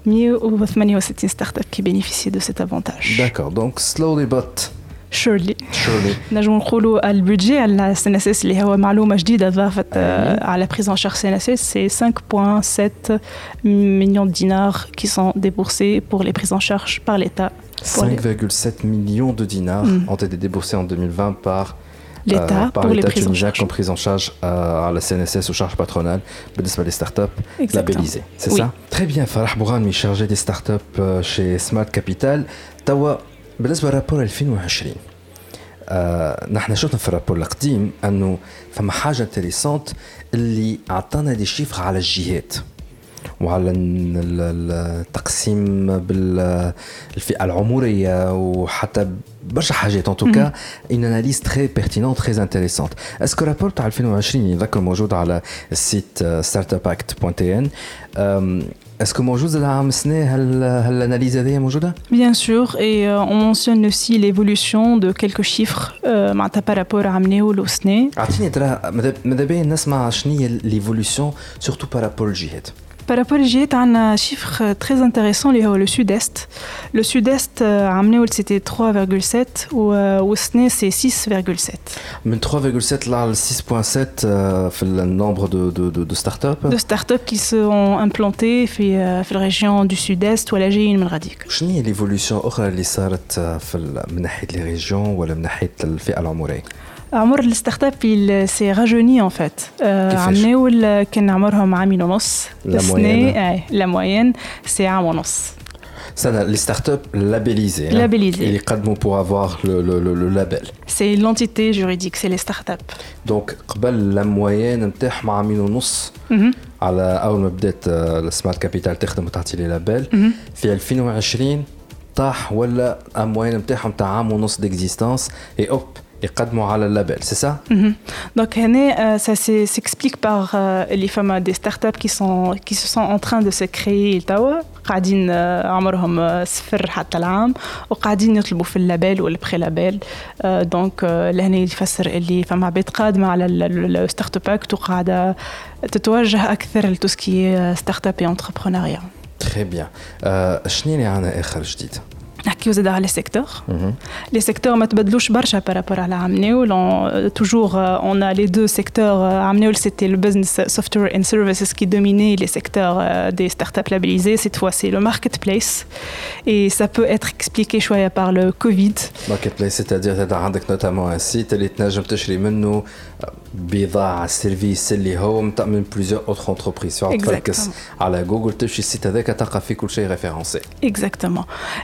168 startups qui bénéficiaient de cet avantage. D'accord. Donc slowly but Surely. surely. نجم نقولوا البودجي على السي ان اس اس اللي هو معلومه جديده ضافت آه، على بريز ان شارج سي ان اس اس سي 5.7 millions de dinars qui sont déboursés pour les prises en charge par l'État. Pour les- 5,7 millions de dinars Mm. ont été déboursés en 2020 par L'État euh, par pour les l'État prises en tunisien charge. comme prise en charge euh, à la CNSS aux charges patronales بالنسبة les startups Exactement. labellisées. C'est Oui. ça Très bien. Farah Bourami, chargé des startups euh, chez Smart Capital. توا بالنسبة للرابور 2020 آه نحن شفنا في الرابور القديم انه فما حاجه انتريسونت اللي اعطانا دي شيفر على الجهات وعلى ال- ال- التقسيم بالفئه العمريه وحتى برشا حاجات ان توكا ان اناليز تري بيرتينون تري انتريسونت اسكو الرابور تاع 2020 يذكر موجود على السيت ستارت اب اكت بوان تي ان اسكو موجود زاد عام السنه هل هالاناليز هذه موجوده؟ Bien sûr, et euh, on mentionne aussi l'évolution de quelques chiffres euh, معناتها par rapport à عملناه لوسنة. اعطيني ترى ماذا ماذا بيا نسمع شنو هي ليفولوسيون سورتو بارابور الجهات par rapport à un euh, chiffre euh, très intéressant, le sud-est. Le sud-est, euh, c'était 3,7 ou au SNE, c'est 6,7. Mais 3,7 là, 6,7, le nombre de, de, de, de start-up? De start-up qui sont implantées dans la région du sud-est ou à la Géine Melradik. Quelle est l'évolution autre qui s'est faite dans les régions ou dans la عمر الستارت اب il s'est rajeuni en fait. Euh, كيفاش؟ عملناه ال- كان عمرهم عامين ونص. La السنة- moyenne. آه، la moyenne c'est عام ونص. سنة لي ستارت اب لابيليزي Labellisés. اللي يقدموا بور افوار لو لو لو لابيل C'est l'entité juridique, c'est les startups. دونك قبل لا موين نتاعهم عامين ونص Mhm. على اول ما بدات آه، السمارت كابيتال تخدم وتعطي لي لابيل Mhm. في 2020 طاح ولا اموين نتاعهم تاع عام ونص ديكزيستانس اي اوب يقدموا على اللابel C'est ça? Mhm. Donc, euh, ça s'explique par euh, les femmes des startups qui, sont, qui se sont en train de se créer قاعدين عمرهم صفر حتى العام وقاعدين يطلبوا في اللابيل والبري لابيل دونك لهنا يفسر اللي فما عباد قادمه على الستارت اب اكت وقاعده تتوجه أكثر لتوسكي ستارت اب très bien. آه، شنو اللي عندنا اخر جديد نحكيو زاد على السيكتور مهم. Les secteurs ما تبدلوش برشا par rapport à la Amneol. On- Toujours, euh, on a les deux secteurs. Euh, Amneol, c'était le business software and services qui dominait les secteurs euh, des startups labellisées. Cette fois, c'est le marketplace. Et ça peut être expliqué شوية par le Covid. ماركت بليس سيتادير هذا عندك نوتامون ان سيت اللي تنجم تشري منه بضاعه سيرفيس اللي هو متاع من بليزيور اوتر انتربريز تقعد تركز Exactement. على جوجل تمشي السيت هذاك تلقى فيه كل شيء ريفيرونسي Exactement.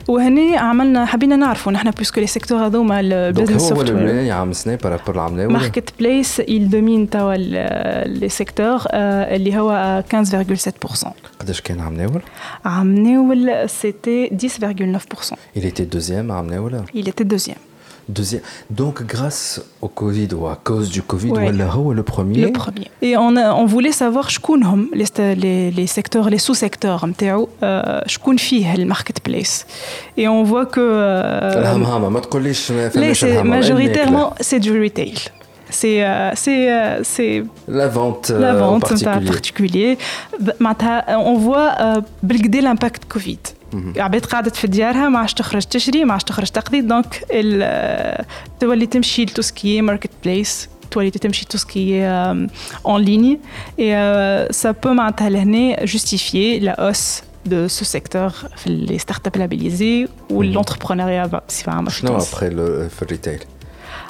وهني عملنا حبينا نعرفوا نحن puisque les secteurs هذوما le دونك business هو software. الاولاني عام سنه بارابور العمله ولا ماركت بليس il domine توا ال- les secteurs euh, اللي هو 15,7%. قداش كان عام ناول عام ناول c'était 10,9%. Il était deuxième عام ناول Il était deuxième. Deuxième. Donc, grâce au Covid ou à cause du Covid, ouais. ou le premier Le premier. Et on, a, on voulait savoir les, les, les secteurs, les sous-secteurs, hein, euh, le marketplace. Et on voit que. Euh, majoritairement, c'est du retail C'est euh, c'est euh, c'est La vente la euh, en vente نتاع particulier. particulier. ب- معناتها on voit euh, بالكدا l'impact كوفيد. عباد قاعدة في ديارها ما عادش تخرج تشري ما عادش تخرج تقضي دونك ال- تولي تمشي لتوسكي ماركت بليس تولي تمشي توسكي اون ليني اي سا بو معناتها لهنا جوستيفيي لا اوس de ce secteur في les startups labellisées ou l'entrepreneuriat بصفة عامة في شنو تونس. après le في الريتيل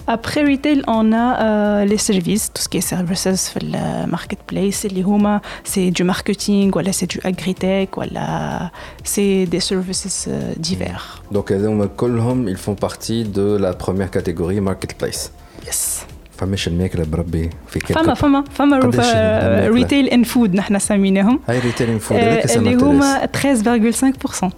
Après retail, on a euh, les services, tout ce qui est services في le marketplace اللي هما c'est du marketing ولا c'est du agritech ولا c'est des services euh, divers. Donc, هذوما كلهم ils font partie de la première catégorie marketplace. Yes. فماش الماكلة بربي في كل فما فما فما قداش الماكلة؟ ريتيل اند فود نحن سميناهم هاي ريتيلينغ فود آه، هذاك اللي سما هما 13.5%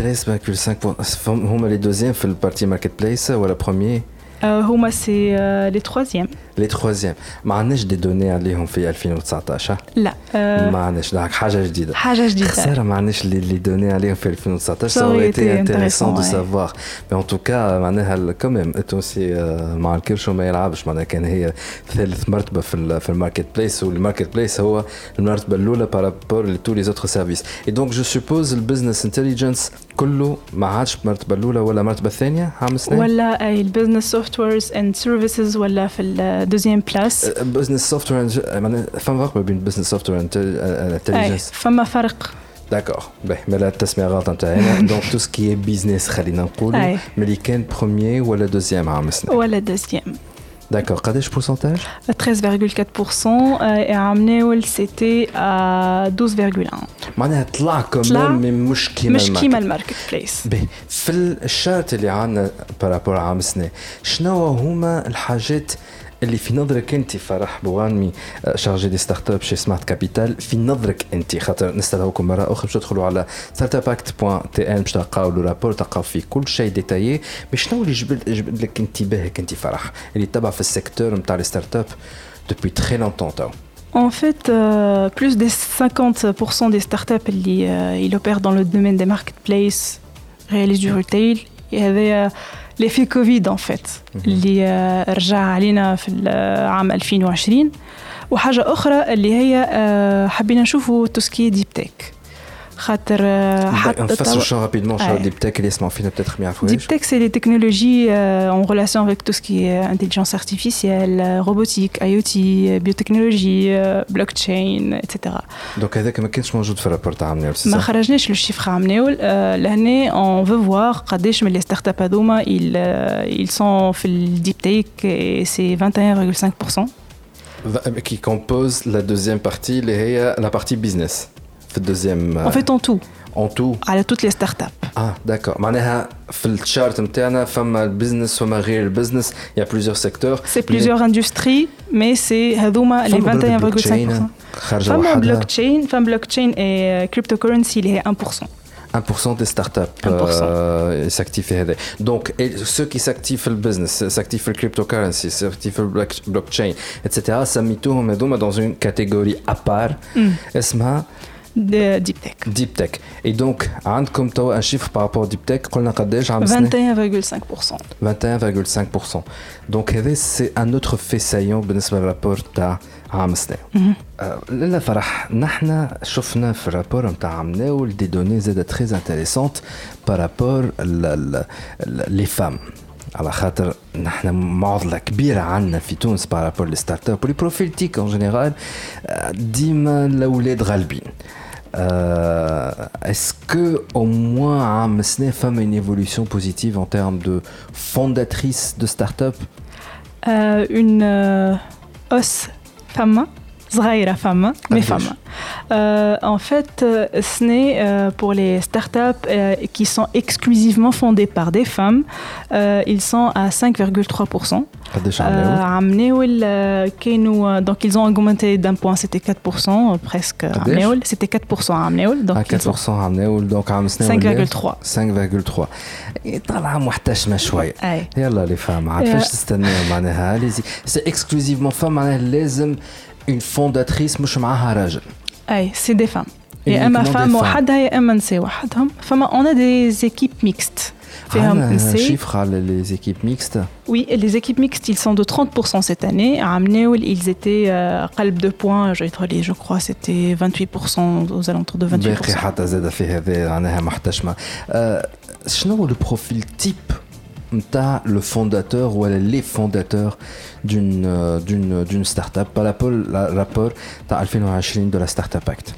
13,5 هما لي دوزيام في البارتي ماركت بليس ولا بروميير euh, Houma, c'est euh, les troisièmes. لي تروازيام ما عندناش دي دوني عليهم في 2019 لا آه، ما عندناش. دونك حاجة جديدة. حاجة جديدة. خسارة ما عندناش اللي دوني عليهم في 2019 Ça ça aurait aurait été été intéressant de intéressant, ouais. savoir. Mais en tout cas معناها الكوميم التونسي مع الكرش وما يلعبش. معناها كان هي ثالث مرتبة في في الماركت بليس والماركت بليس هو المرتبة الأولى بارابور لتو لي زوتر سيرفيس اي دونك جو سوبوز البزنس انتليجنس كله ما عادش المرتبة الأولى ولا المرتبة الثانية؟ عام سنين؟ ولا أي البزنس سوفت ويرز اند سيرفيسز ولا في الدوزيام بلاس بزنس سوفت وير معناها فما فرق ما بين بزنس سوفت وير اي انتليجنس فما فرق داكور باهي مالا التسمية غلط نتاعنا دونك تو سكي بيزنس خلينا نقولوا أي. ملي كان بروميير ولا دوزيام عام سنين ولا دوزيام داكور قداش بورسنتاج 13,4% et à Amneol c'était à 12,1 معناها طلع طلع كمان من مش كيما مش الماركت. كيما الماركت بليس باهي في الشارت اللي عندنا بارابور عام سنة شنو هما الحاجات اللي في نظرك انت فرح بوانمي شارجي دي ستارت اب شي سمارت كابيتال في نظرك انت خاطر نستدعوكم مره اخرى باش تدخلوا على ستارت اب اكت بوان تي ان باش تلقاو لو رابور تلقاو فيه كل شيء ديتايي مي شنو اللي جبد جبد لك انتباهك انت فرح اللي تبع في السيكتور نتاع لي ستارت اب دوبوي تري لونتون تو En fait, euh, plus de 50% des startups اللي euh, ils opèrent dans le domaine des marketplaces réalisent du retail. Il y avait euh, ليفي كوفيد ان فيت اللي آه، رجع علينا في العام آه، 2020 وحاجة أخرى اللي هي آه، حبينا نشوفوا توسكي ديب تيك خاطر euh, حتى نفسروا توا- شنو رابيدمون شنو أي. دي بتاك اللي يسمعوا فينا بتاتر ما Deep يعرفوهاش Tech, c'est les technologies euh, en relation avec tout ce qui est intelligence artificielle, euh, robotique, IoT, euh, biotechnologie, euh, blockchain, etc. دونك هذاك ما كانش موجود في الرابور تاع عمنيول سي ما صح؟ خرجناش لو شيفر عمناول آه، لهنا on veut voir قداش من les startups هذوما ils, euh, ils sont في الديب تيك et c'est 21,5%. qui compose la deuxième partie اللي هي la partie business في الدوزيام En fait en tout, en tout على toutes les startups. اه داكور معناها في الشارت نتاعنا فما البزنس فما غير البزنس يا بليزيور سيكتور C'est plusieurs industries, mais c'est هذوما les 21,5%. خارجه فما وحدها بلوك تشين فما بلوك تشين et cryptocurrency اللي هي 1%. 1% des startups 1%. euh, s'activent هذا. Donc et ceux qui s'activent le business, s'activent le cryptocurrency, s'activent le block- blockchain, etc. سميتوهم هذوما dans une catégorie à part اسمها de Deep Tech. deep tech. Et donc عندكم توا un chiffre par rapport au deep tech قلنا قداش عام سنة؟ 21,5%. 21,5%. Donc هذا c'est un autre fait saillant بالنسبة للرابور تاع عام سنة. آه، لالا فرح نحن شفنا في الرابور نتاع عام ناول دي دوني زادة تري انتريسونت بارابور لي فام على خاطر نحن معضلة كبيرة عندنا في تونس بارابور لي ستارت اب ولي بروفيل تيك اون جينيرال ديما الاولاد غالبين Euh, Euh, est-ce que au moins à hein, femme a une évolution positive en termes de fondatrice de start-up? Euh, une euh, os femme. صغيرة femme, mais Ah, femme. Euh, en fait, euh, ce n'est euh, pour les startups euh, qui sont exclusivement fondées par des femmes, euh, ils sont à 5,3%. قداش Euh, عملوا؟ عام ناول euh, كانوا donc ils ont augmenté d'un point c'était 4% euh, presque عام قداش؟ ناول c'était 4% عام ناول donc à ils ont 4% عام ناول دونك عام سنة ولا 5,3 5,3 إيه، طالعة محتشمة شوية اي يلا لي فام عاد يا. فاش تستناو معناها ليزي سي اكسكلوزيفمون فام معناها لازم اون فونداتريس مش معاها راجل اي سي دي فام يا اما Uniquement des فام femmes. وحدها يا اما نساء وحدهم فما اون ا دي زيكيب ميكست فيهم عندنا نساء شيفر على لي زيكيب ميكست Oui, et les équipes mixtes, ils sont de 30% cette année. À Amneoul, ils étaient euh, قلب de points, je, vais être allé, je crois, c'était 28%, aux alentours de 28%. باقي حتى زاد في هذا معناها محتشمة آه، شنو هو لو بروفيل تيب نتاع لو فونداتور ولا لي فونداتور دون دون دون ستارت اب بارابول رابور تاع 2020 دو لا ستارت اب اكت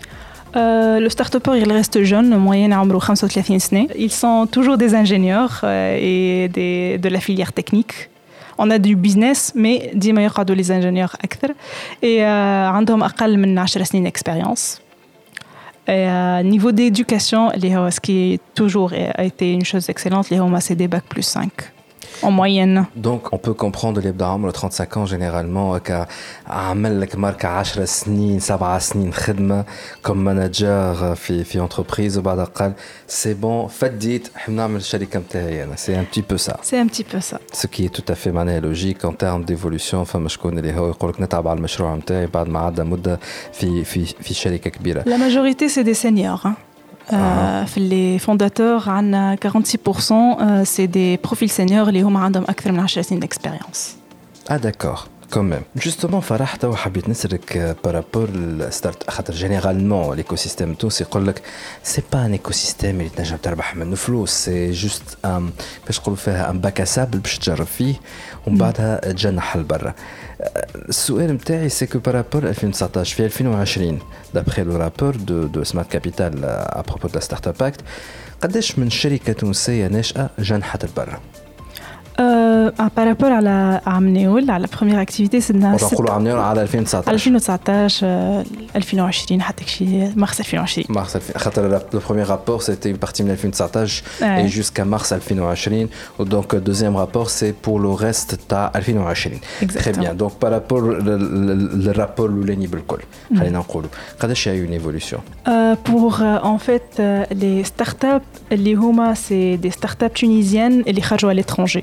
Euh, le start-upper, il reste jeune, moyenne à 35 سنة. Ils sont toujours des ingénieurs euh, et des, de la filière technique. On a du business, mais ديما يقعدوا les ingénieurs أكثر. Et euh, عندهم أقل من 10 سنين expérience. Et euh, niveau d'éducation, اللي هو ce qui est toujours a été une chose excellente, اللي هما c'est des bac plus 5 en moyenne. دونك اون بو كومبروندر اللي بدا عمره 35 جينيرالمون هكا عمل لك ماركة 10 سنين 7 سنين خدمه كوم مانجر في في انتربريز وبعد قال سي بون فديت نحب نعمل الشركه نتاعي انا سي ان بتي بو سا C'est un petit peu ça. Ce qui est tout à fait معناها لوجيك en termes d'évolution فما شكون اللي هو يقول لك نتعب على المشروع نتاعي بعد ما عدى مده في في في شركه كبيره La majorité, c'est des seniors. hein. Euh, les fondateurs, on a 46%, euh, c'est des profils seniors اللي هما عندهم أكثر من 10 سنين d'expérience. اه داكور كوميم جوستومون فرح توا حبيت نسالك بارابور الستارت خاطر جينيرالمون ليكو سيستيم تونسي يقول لك سي با ان ايكو سيستيم اللي تنجم تربح منه فلوس سي جوست ام باش نقولوا فيها ام باك سابل باش تجرب فيه ومن بعدها تجنح لبرا السؤال نتاعي سي كو بارابور 2019 في 2020 دابخي لو رابور دو دو سمارت كابيتال ابروبو دو ستارت اب اكت قداش من شركة تونسية ناشئة جنحت لبرا Euh, ah, par rapport à la à Amneol, à la première activité, c'est dans ونقولوا عملنا على 2019 2019 euh, 2020 حتى شي mars 2020 mars 2000 خاطر le premier rapport c'était une partie de 2019 Ouais. et jusqu'à mars 2020 donc le deuxième rapport c'est pour le reste تاع 2020 très Exactement. bien donc par rapport le rapport الاولاني بالكل خلينا نقولوا قداش il y a eu une évolution Euh, pour euh, en fait euh, les startups اللي هما c'est des startups tunisiennes اللي خرجوا à l'étranger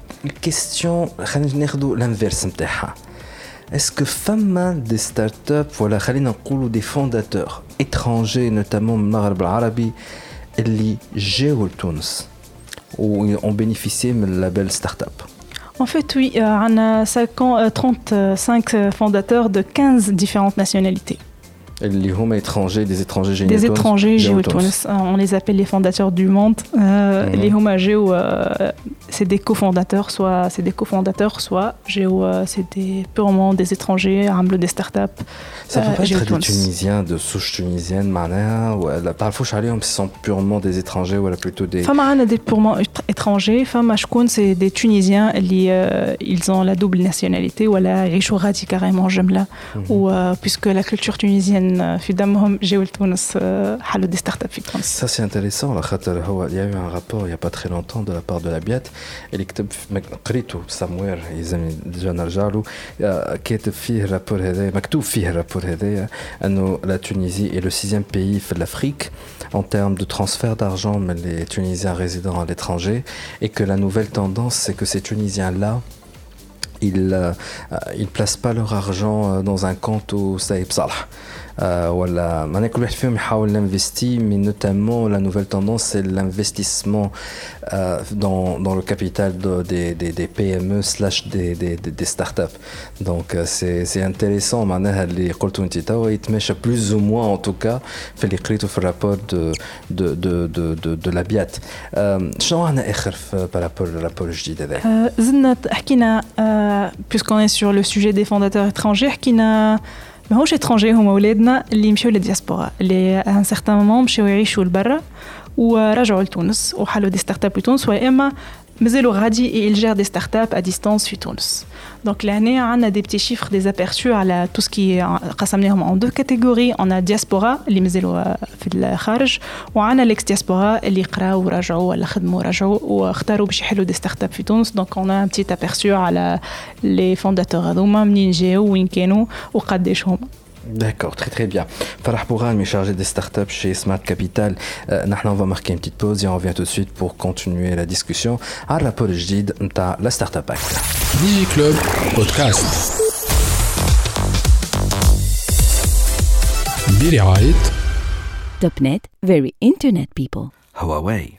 الكيستيون خلينا ناخذوا الانفيرس نتاعها اسكو فما دي ستارت اب ولا خلينا نقولوا دي فونداتور اترونجي نوتامون من المغرب العربي اللي جاوا لتونس و اون بينيفيسي من اللابيل ستارت اب En fait, oui, euh, on a 50, euh, 35 fondateurs de 15 différentes nationalités. Les hommes étrangers, des étrangers géniaux. Des étrangers on les appelle les fondateurs du monde. Euh, mm -hmm. Les hommes géo, euh, c'est des cofondateurs, soit c'est des cofondateurs, soit géo, euh, c'est des, purement des étrangers, Ramble des startups. Ça peut pas être des Tunisiens, de souche tunisienne, ou parfois ce sont purement des étrangers ou plutôt des. Femme a des purement étrangers, femme c'est des Tunisiens, euh, ils ont la double nationalité ou la riche carrément, j'aime là, mhm. ou puisque la culture tunisienne ça, c'est intéressant. Il y a eu un rapport il n'y a pas très longtemps de la part de la BIAT. Elle Samuel, qui est rapport la Tunisie est le sixième pays de l'Afrique en termes de transfert d'argent, mais les Tunisiens résidant à l'étranger, et que la nouvelle tendance, c'est que ces Tunisiens-là, ils euh, ne placent pas leur argent euh, dans un compte au Saïb Salah Euh, voilà. Maintenant, كل واحد فيهم يحاول l'investir, mais notamment la nouvelle tendance, c'est l'investissement euh, dans, dans le capital de- des, des, des PME slash des, des, des, des startups. Donc, euh, c'est c'est intéressant. معناها اللي قلته انت توا يتماشى plus ou moins en tout cas في اللي قريته في الرابور de, de, de, de, de, de la BIAT. Euh, شنو عندنا آخر في بارابور الرابور الجديد هذا؟ Euh, زدنا حكينا euh, puisqu'on est sur le sujet des fondateurs étrangers حكينا ماهوش étrangers هما ولادنا اللي مشاو للدياسبورا اللي un certain moment مشاو يعيشوا لبرا ورجعوا لتونس وحلوا دي ستارت اب لتونس واما مازالوا غادي et ils gèrent des startups à distance في تونس Donc l'année, on a des petits chiffres, des aperçus à la, tout ce qui est قسمناهم en deux catégories. On a diaspora اللي مازالوا في الخارج وعنا l'ex diaspora اللي قراو ورجعوا ولا خدموا ورجعوا واختاروا باش يحلوا دي ستارت اب في تونس. Donc on a un petit aperçu على les fondateurs هذوما منين جاوا وين كانوا وقداش هما. D'accord, très très bien. Farah Bourhan est chargé des startups chez Smart Capital. Euh, Nahna, on va marquer une petite pause et on revient tout de suite pour continuer la discussion. À rapport جديد نتاع la Startup Act. ديجي كلوب بودكاست برعاية Topnet, very internet people. Huawei,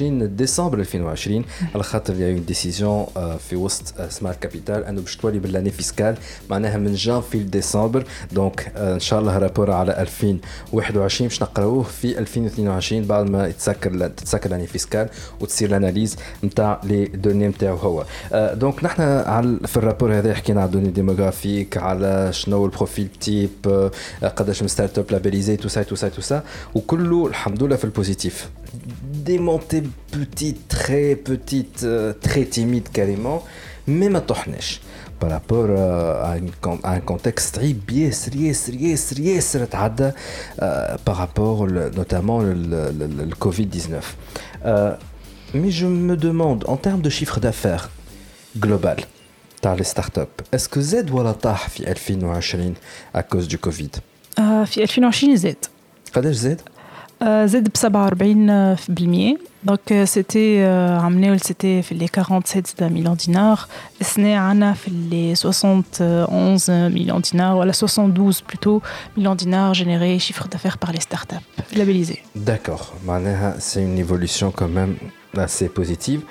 لديسمبر 2020 على خاطر يا اون ديسيزيون في وسط سمارت كابيتال انه باش تولي بالاني فيسكال معناها من جانفي لديسمبر دونك آه، إن شاء الله رابور على 2021 باش نقراوه في 2022 بعد ما يتسكر تتسكر الاني فيسكال وتصير الاناليز نتاع لي دوني نتاعو هو. دونك نحن على في الرابور هذا حكينا على الدوني ديموغرافيك على شنو البروفيل تيب آه، قداش من ستارت اب لابيليزي تو سا تو سا تو سا وكله الحمد لله في البوزيتيف démentait petite, très petite, euh, très timide carrément, mais ma par rapport euh, à, un contexte euh, par rapport notamment le, Covid-19. Euh, mais je me demande, en termes de chiffre d'affaires global, dans les startups, est-ce que Z ou la TAH, à cause du Covid? Euh, 2020 Z. Z? زاد؟ آه، زاد ب 47% دونك سيتي عملناه سيتي في لي 47 مليون دينار السنة عنا في لي 71 مليون دينار ولا 72 بلوتو مليون دينار جينيري شيفر دافير بار لي ستارت اب لابيليزي D'accord, معناها c'est une évolution quand même assez positive.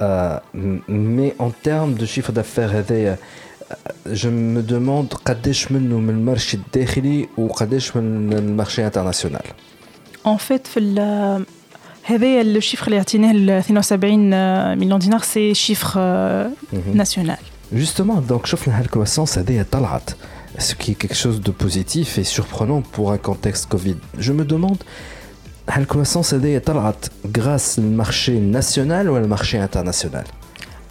Euh, m- mais en termes de chiffre d'affaires هذايا je me demande قداش منه من المارشي الداخلي وقداش من المارشي انترناسيونال En fait, في ال- هذايا الشيفر اللي عطيناه ال 72 مليون دينار سي شيفر ناسيونال Justement, donc شفنا هالكرواسونس هذايا طلعت ce qui est quelque chose de positif et surprenant pour un contexte Covid. Je me demande هالكرواسونس هذايا طلعت grâce للمارشي national ولا المارشي international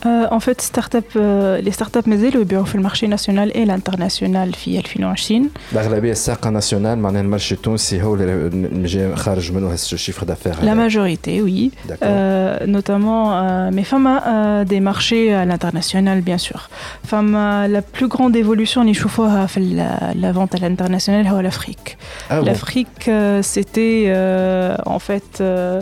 Euh, en fait, start-up, euh, les startups مازالوا يبيعوا في المارشي ناسيونال et l'international في 2020 الأغلبية الساقة ناسيونال معناها المارشي التونسي هو اللي جاي خارج منه هذا الشيفر دافير La majorité, oui. D'accord. Euh, notamment, euh, mais femmes euh, des marchés à l'international, bien sûr. Femmes, euh, la plus grande évolution, les chauffeurs la, la vente à l'international, c'est l'Afrique. Ah bon L'Afrique, euh, c'était euh, en fait euh,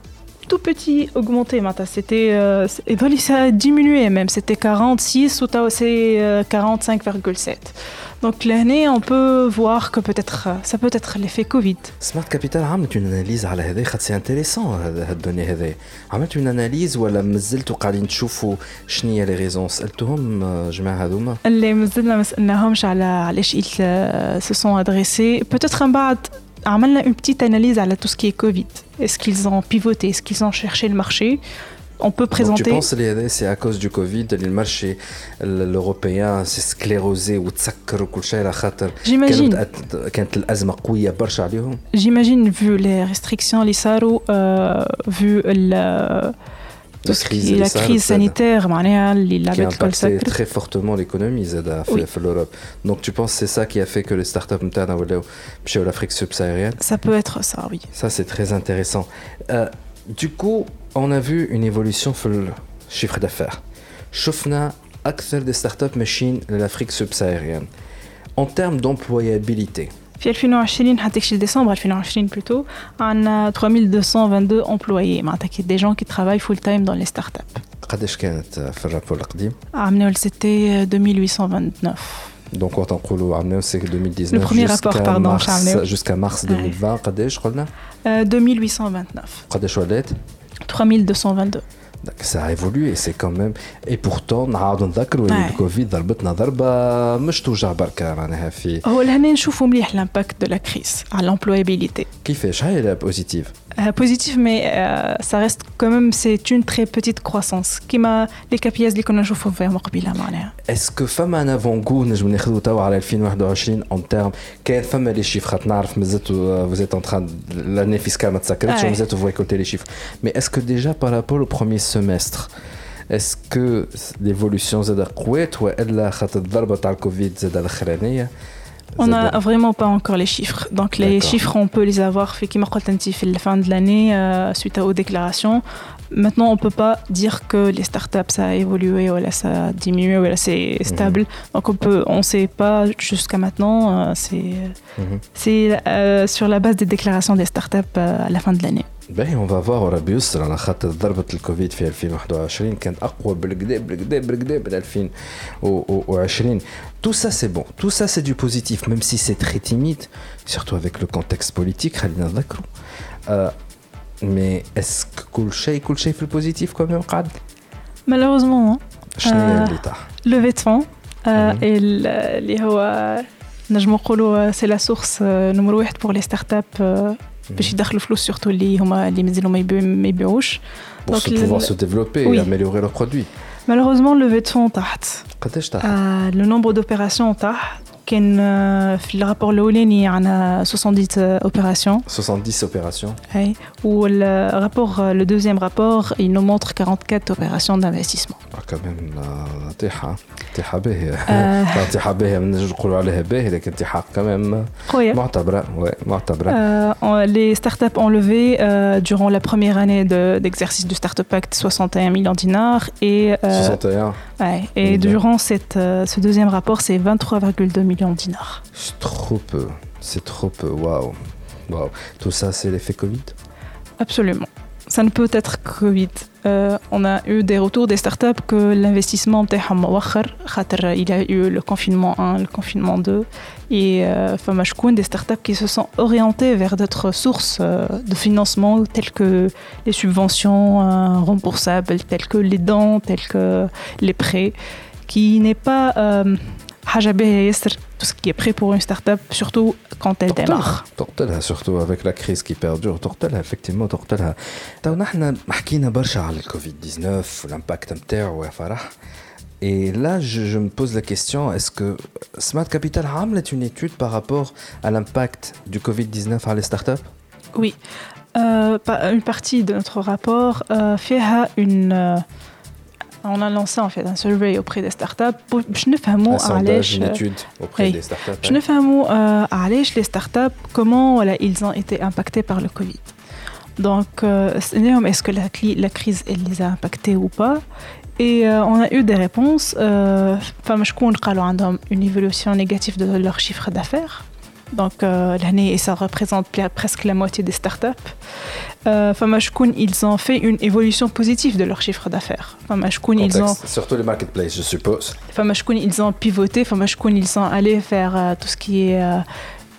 tout petit augmenté. maintenant. C'était, euh, c'est- et voilà, ça a diminué même. C'était 46 ou t'as- c'est euh, 45,7. Donc l'année, on peut voir que peut-être, euh, ça peut être l'effet Covid. سمارت كابيتال عملت اون اناليز على هذا خاطر سي انتريسون هذا الدوني هذا عملت اون اناليز ولا مازلتوا قاعدين تشوفوا شنو هي لي ريزون سالتهم آه، جماعه هذوما اللي مازلنا ما سألناهمش على علاش ils euh, se sont adressés. Peut-être من بعد عملنا une petite analyse على tout ce qui est Covid. Est-ce qu'ils ont pivoté Est-ce qu'ils ont cherché le marché On peut Donc, tu présenter. penses que c'est à cause du Covid اللي المارشي الاوروبيان سي سكليروزي وتسكر وكل شيء على خاطر J'imagine. كانت كانت الازمه قويه برشا عليهم J'imagine, vu les restrictions, les SARO, euh, vu le, tout ce crise qui est اللي la صارت crise زادة. sanitaire, معناها اللي qui a لعبت الكل impacté سكر. très fortement l'économie زاد في, Oui. في l'Europe. Donc tu penses que c'est ça qui a fait que les startups نتاعنا ولاو مشاو l'Afrique subsaharienne Ça peut être ça, oui. Ça c'est très intéressant. Euh, du coup, on a vu une évolution في le chiffre d'affaires. شفنا أكثر des startups ماشيين l'Afrique subsaharienne. En termes d'employabilité, في 2020 حتى كشي ديسمبر 2020 plutôt عندنا 3222 employés معناتها كي des gens qui travaillent full time dans les startups. قداش كانت في الرابور القديم؟ عملنا c'était 2829. Donc quand on نقولوا عملناه c'est 2019 Le premier jusqu'à rapport, pardon, mars, عملناه. jusqu'à mars 2020 قداش قلنا؟ Euh, 2829. قداش ولات؟ 3222. Donc, ça a évolué c'est quand même et pourtant نعاودوا نذكروا اللي Ouais. الكوفيد ضربتنا ضربه مش توجع بركه معناها في هو لهنا نشوفوا مليح l'impact de la crise على l'employabilité. كيفاش هاي لا بوزيتيف Euh, positif, mais euh, ça reste quand même, c'est une très petite croissance. Qui m'a les KPIs les qu'on a chauffé vers Morbila, Est-ce que femme un avant-goût, je me suis dit à 2021 en termes, quelle femme les chiffres, euh, vous êtes en train de l'année fiscale, vous êtes vous récoltez les chiffres. Mais est-ce que déjà par rapport au premier semestre, est-ce que l'évolution est couette ou elle a la Covid est on n'a vraiment pas encore les chiffres. Donc les chiffres, on peut les avoir fait à la fin de l'année euh, suite aux déclarations. Maintenant, on ne peut pas dire que les startups, ça a évolué, voilà, ça a diminué, voilà, c'est mhm. stable. Donc on ne on sait pas jusqu'à maintenant. Euh, c'est mhm. euh, sur la base des déclarations des startups euh, à la fin de l'année. باهي اون فا فوار ربي يستر على خاطر ضربة الكوفيد في 2021 كانت اقوى بالكدا بالكدا بالكدا من 2020 tout ça c'est bon tout ça c'est du positif même si c'est très timide surtout avec le contexte politique خلينا نذكروا euh, mais est-ce que كل شيء كل شيء في البوزيتيف quand même قاعد Malheureusement, hein, شنو هي آه. اللي طاح levée de fonds euh, Mhm. et ال- اللي هو نجم نقولوا سي لا سورس نمرو واحد بور لي ستارت اب باش يدخلوا فلوس سورتو اللي هما اللي مازالوا ما يبيعوا- ما يبيعوش pour Donc, se le- pouvoir se développer Oui. et améliorer leurs produits مالوغوزمون levée de fonds تحت قداش طاح لو نومبر دوبيراسيون تاع كان آه، في الرابور الاولاني عندنا 70 اوبيراسيون 70 opérations اي والرابور لو دوزيام رابور il nous montre 44 opérations d'investissement آه، quand même آه، طيحة طيحة باهية آه. طيحة باهية ما نجم نقولوا عليها باهية لكن طيحة quand même قوية معتبرة ouais, معتبرة Euh, on- les startups ont levé euh, durant la première année de- d'exercice du Startup Act 61 millions de dinars et, euh, 61 ouais, et Millions. durant cette, euh, ce deuxième rapport, c'est 23,2 millions de dinars. c'est trop peu c'est trop peu waouh waouh tout ça c'est l'effet Covid Absolument. ça ne peut être que vite. Euh, on a eu des retours des startups que l'investissement il y a eu le confinement 1, le confinement 2 et euh, des startups qui se sont orientées vers d'autres sources euh, de financement telles que les subventions euh, remboursables, telles que les dons, telles que les prêts, qui n'est pas ben tout ce qui est prêt pour une start-up, surtout quand elle démarre. Surtout avec la crise qui perdure. Tortela, effectivement, Tortela. le Covid-19, l'impact et là, je, me pose la question, est-ce que Smart Capital a une étude par rapport à l'impact du Covid-19 à les startups Oui, euh, une partie de notre rapport euh, fait une... Euh, on a lancé en fait un survey auprès des startups pour un sondage, une étude auprès des startups. Je ne sais les startups comment voilà, ils ont été impactés par le Covid. Donc, euh, est-ce que la, la, crise elle les a impactés ou pas? Et euh, on a eu des réponses. Euh, une évolution négative de leur chiffre d'affaires. Donc euh, l'année, ça représente presque la moitié des startups. Euh, ils ont fait une évolution positive de leur chiffre d'affaires. ils ont surtout les marketplaces, je suppose. ils ont pivoté. ils sont allés faire euh, tout ce qui est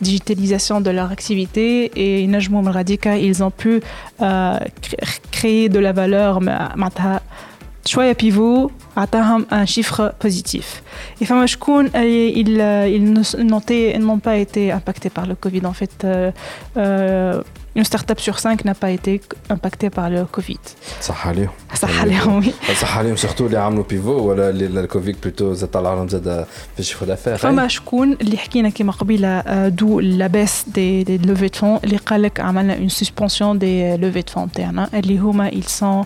digitalisation de leur activité et Najmoum Radika, ils ont pu créer de la valeur شويه pivot عطاهم un chiffre positif. Et فما شكون ils ils n'ont pas été impactés par le Covid en fait euh, euh, une start-up sur cinq n'a pas été impactée par le Covid. صح عليهم. صح عليهم oui. صح عليهم surtout اللي عملوا بيفو ولا اللي الكوفيد بلوتو زاد طلع لهم زاد في الشيفر دافير. فما شكون اللي حكينا كيما قبيله دو لا بيس دي دي لوفي دو فون اللي قال لك عملنا اون سسبونسيون دي لوفي دو فون تاعنا اللي هما ils sont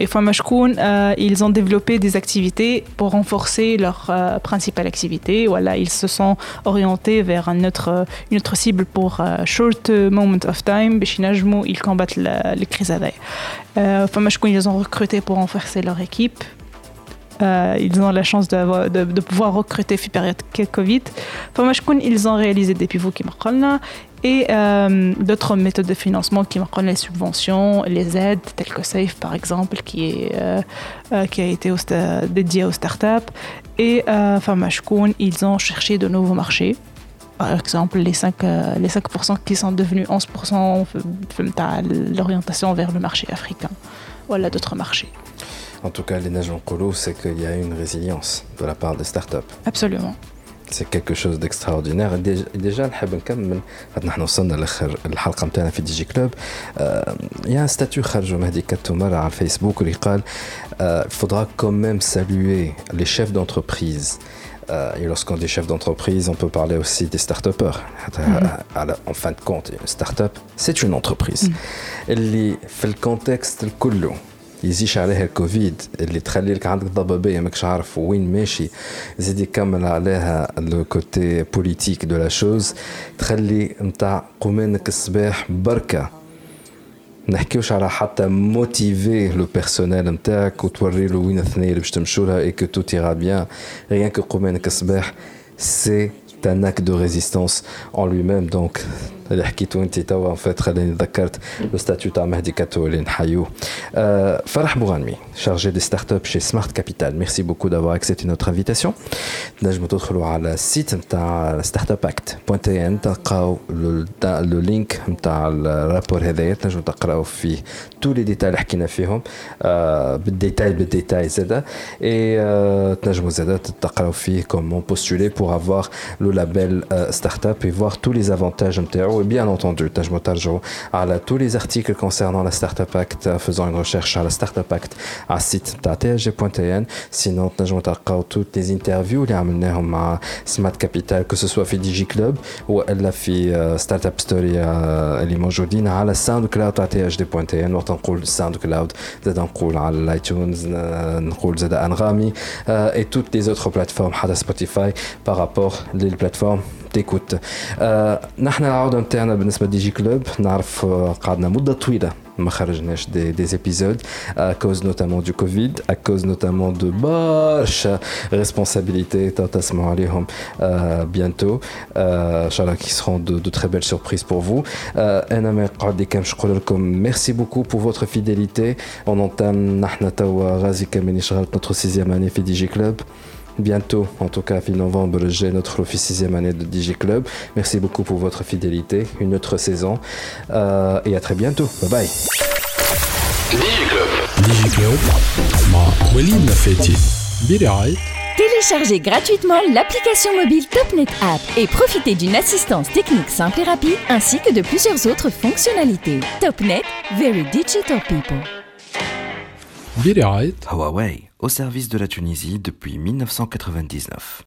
et euh, ils ont développé des activités pour renforcer leur euh, principale activité. Voilà, ils se sont orientés vers une autre, cible pour euh, short moment of time. Ils combattent les crises. Euh, ils ont recruté pour renforcer leur équipe. Ils ont la chance de, pouvoir recruter في période Covid. ils ont réalisé des pivots qui et euh, d'autres méthodes de financement qui marquent les subventions, les aides, telles que Safe par exemple, qui, est, euh, euh, qui a été dédié aux startups. Et euh, ils ont cherché de nouveaux marchés. Par exemple, les 5%, les 5 qui sont devenus 11% l'orientation vers le marché africain. Voilà d'autres marchés. En tout cas, les nages en colo, c'est qu'il y a une résilience de la part des startups. Absolument C'est quelque chose d'extraordinaire. Déjà, نحب نكمل نحن وصلنا لاخر الحلقه نتاعنا في دي جي كلوب il y a un statut خرجوا مهدي كتو مره على الفيسبوك اللي قال il faudra quand même saluer les chefs d'entreprise et lorsqu'on dit chef d'entreprise, on peut parler aussi des start-upers. En fin de compte, une start-up, c'est une entreprise. Elle fait le contexte, le couloir. يزيش عليها الكوفيد اللي تخلي لك عندك ضبابيه ماكش عارف وين ماشي زيد يكمل عليها لو كوتي بوليتيك دو لا شوز تخلي نتاع قمانك الصباح بركه نحكيوش على حتى موتيفي لو بيرسونيل نتاعك وتوري له وين الثنيه اللي باش تمشوا لها اي كو تو تيرا بيان ريان كو قمانك الصباح سي un acte de résistance en lui-même donc اللي حكيتو انت توا ان فيت خليني ذكرت لو ستاتيو تاع مهدي كاتو اللي نحيوه فرح بوغانمي chargé des startups chez Smart Capital merci beaucoup d'avoir accepté notre invitation نجموا تدخلوا على السيت نتاع startupact.tn تلقاو لو لينك نتاع الرابور هذايا تنجموا تقراو فيه تو لي ديتاي اللي حكينا فيهم بالديتاي بالديتاي زادا اي تنجموا زادا تقراو فيه comment postuler pour avoir le label startup et voir tous les avantages نتاعو bien entendu, à tous les articles concernant la Startup Act, euh, faisant une recherche à la Startup Act à site Sinon, toutes les interviews, les à Smart Capital, que ce soit fait DigiClub ou elle euh, Startup Story euh, à à la SoundCloud à SoundCloud, on à Anrami et toutes les autres plateformes, à Spotify, par rapport les plateformes زوتر بلاتفورم حتى سبوتيفاي بارابور للبلاتفورم تيكوت نحن العوده نتاعنا بالنسبه لدي جي كلوب نعرف قعدنا مده طويله ما خرجناش دي, دي épisodes à cause notamment du Covid à cause notamment de برشا responsabilités تسمعوا عليهم bientôt ان شاء الله qui seront de, de très belles surprises pour vous انا ما قعد كامش نقول لكم merci beaucoup pour votre fidélité on entame نحن توا غازي كامل شغلت notre sixième année في دي جي كلوب bientôt, en tout cas fin novembre, j'ai notre sixième année de DJ Club. Merci beaucoup pour votre fidélité, une autre saison euh, et à très bientôt. Bye bye. Téléchargez gratuitement l'application mobile TopNet App et profitez d'une assistance technique simple et rapide ainsi que de plusieurs autres fonctionnalités. TopNet, very digital people. Huawei au service de la Tunisie depuis 1999.